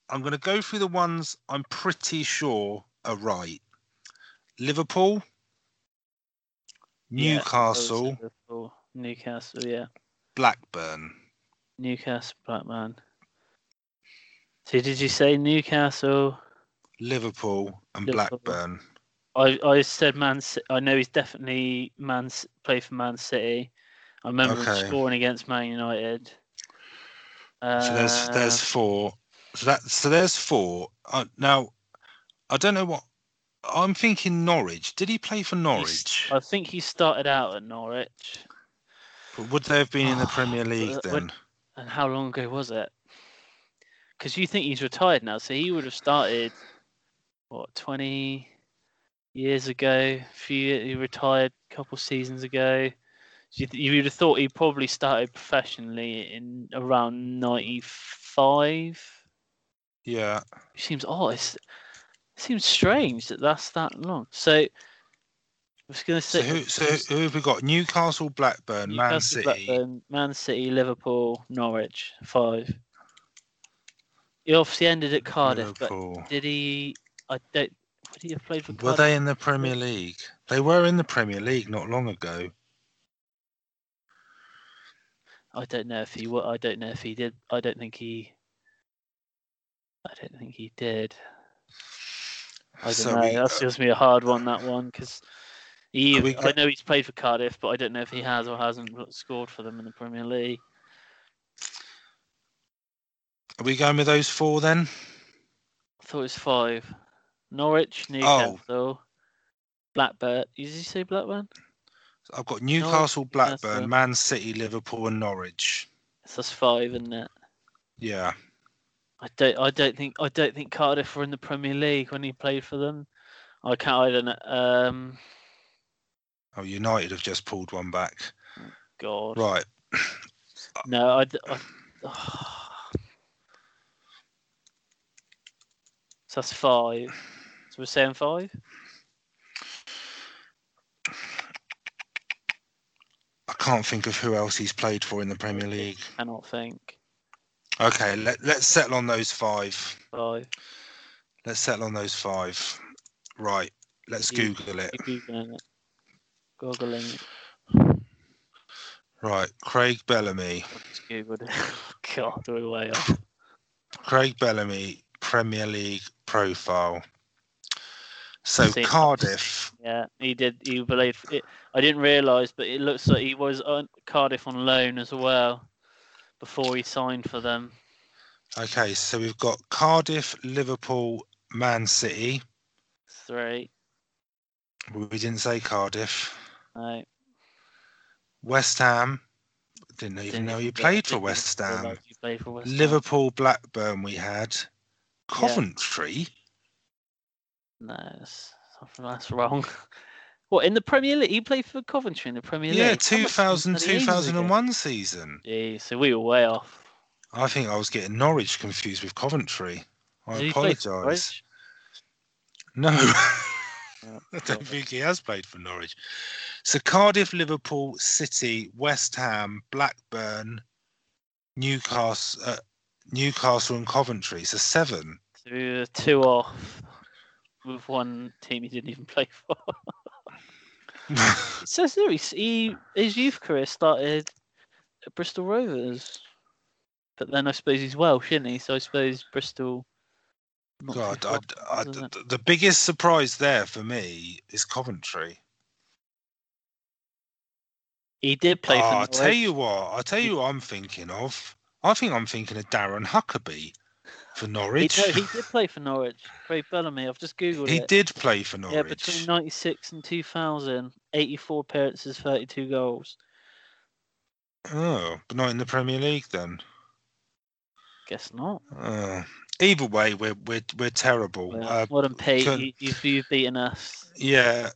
I'm going to go through the ones I'm pretty sure are right. Liverpool, Newcastle, Liverpool, Newcastle, yeah. Blackburn, Newcastle, Blackburn. So did you say Newcastle? Liverpool and Liverpool. Blackburn. I, I said Man. I know he's definitely Man played for Man City. I remember okay. him scoring against Man United. Uh, so there's there's uh, four. So that so there's four. Uh, now, I don't know what I'm thinking. Norwich. Did he play for Norwich? I think he started out at Norwich. But would they have been in the Premier League then? And how long ago was it? Because you think he's retired now, so he would have started what 20 years ago. Few he retired a couple seasons ago. You, you would have thought he probably started professionally in around 95. Yeah. It seems oh, it seems strange that that's that long. So I was going to So say who, so who have we got? Newcastle, Blackburn, Man City. Blackburn, Man City, Liverpool, Norwich, five. He obviously ended at Cardiff, Liverpool. but did he? I don't. Would he have played for Were they in the Premier League? They were in the Premier League not long ago. I don't know if he. I don't know if he did. I don't think he. I don't think he did. I don't So know. we- That's uh, just me a hard one. That one because he. I know he's played for Cardiff, but I don't know if he has or hasn't scored for them in the Premier League. Are we going with those four then? I thought it was five. Norwich, Oh. Newcastle, Blackburn. Did you say Blackburn? I've got Newcastle, that's Blackburn, the- Man City, Liverpool, and Norwich. So that's five, isn't it? Yeah. I don't. I don't think. I don't think Cardiff were in the Premier League when he played for them. I can't. I don't know. Um. Oh, United have just pulled one back. God. Right. No. I. I- so that's five. So we're saying five. I can't think of who else he's played for in the Premier League. I Cannot think. Okay, let, let's settle on those five. Five. Let's settle on those five. Right. Let's You- Google it. Googling it. Googling. it. Right. Craig Bellamy. Googled it. God, we're way off. Craig Bellamy, Premier League profile. So See- Cardiff. Yeah, he did. He f- It, I didn't realise, but it looks like he was on Cardiff on loan as well before he signed for them. Okay, so we've got Cardiff, Liverpool, Man City. Three. We didn't say Cardiff. No. West Ham. Didn't even didn't know he played for West Ham. played for West Ham. Liverpool, Blackburn. We had Coventry. No, that's, that's wrong. What in the Premier League? He played for Coventry in the Premier League. Yeah, That must have been 2000, 20 ages ago. 2001 season. Yeah, so we were way off. I think I was getting Norwich confused with Coventry. I Did he play for apologise. No, I don't think he has played for Norwich. So Cardiff, Liverpool, City, West Ham, Blackburn, Newcastle, uh, Newcastle, and Coventry. So seven. So we were two off with one team he didn't even play for. There he's, he his youth career started at Bristol Rovers, but then I suppose he's Welsh, isn't he? So I suppose Bristol. God, I, I, the- the biggest surprise there for me is Coventry. he did play for. Ah, oh, I'll tell you what. I'll tell you what I'm thinking of. I think I'm thinking of Darren Huckerby for He, Norwich. no, he did play for Norwich. Craig Bellamy. I've just googled He it. did play for Norwich. Yeah, between 96 and 2000, 84 appearances, 32 goals. Oh, but not in the Premier League then. Guess not. Oh. Either way, we're we're we're terrible. Well, Uh, well done, Pete. can- You, you've, you've beaten us. yeah.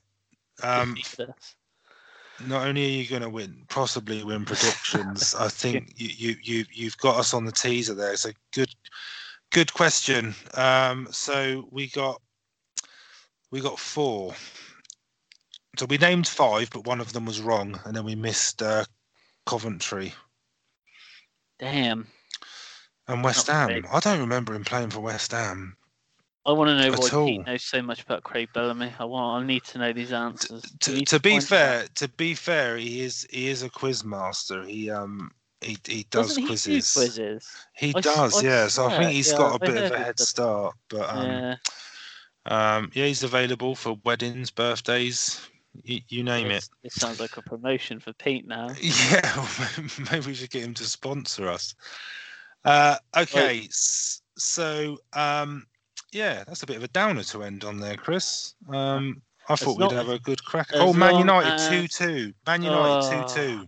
Um, not only are you going to win, possibly win predictions. I think you you you you've got us on the teaser there. It's a good good question. Um, so we got we got four. So we named five, but one of them was wrong, and then we missed uh, Coventry Damn. and West Not Ham. I don't remember him playing for West Ham. I want to know why all. Pete knows so much about Craig Bellamy. I want. I need to know these answers. To, need to be find out. fair, to be fair, he is he is a quiz master. He um he he does quizzes. He, do quizzes? he oh, I, does, oh, I, yeah. So yeah, I think he's yeah, got a bit of a head start, but um, yeah. Um, yeah, he's available for weddings, birthdays, you, name it. it. This sounds like a promotion for Pete now. Yeah, maybe we should get him to sponsor us. Uh, okay, Wait. so um, yeah, that's a bit of a downer to end on there, Chris. Um, I thought we'd not, have a good crack. Oh, Man United two two. Man United 2 uh, 2.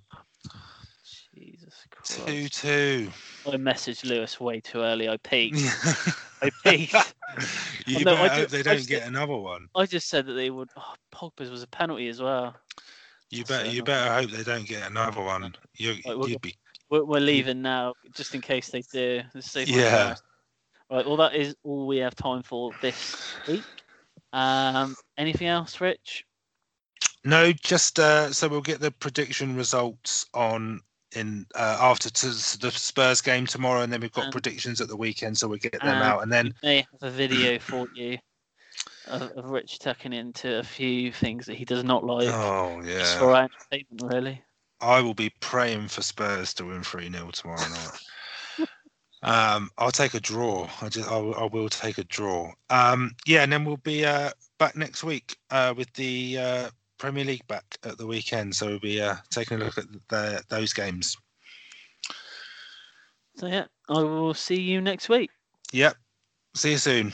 Two Christ. two. I messaged Lewis way too early. I peaked. I peaked. you no, I better ju- hope they don't just- get another one. I just said that they would. Oh, Pogba's was a penalty as well. You So- better, you better hope they don't get another one. You, Right, we'll you'd be We're, we're leaving now, just in case they do. Let's save Yeah. time. Right. Well, that is all we have time for this week. Um, anything else, Rich? No, just uh, so we'll get the prediction results on in uh, after to the Spurs game tomorrow, and then we've got Um, predictions at the weekend, so we'll get them and out, and then We may have a video for you of, of Rich tucking into a few things that he does not like. oh Just yeah, for our entertainment, really. I will be praying for Spurs to win three 0 tomorrow night. um, I'll take a draw. I just I, will- I will take a draw. Um, yeah, and then we'll be uh, back next week uh, with the uh, Premier League back at the weekend, so we'll be uh, taking a look at the, those games. So yeah, I will see you next week. Yep. See you soon.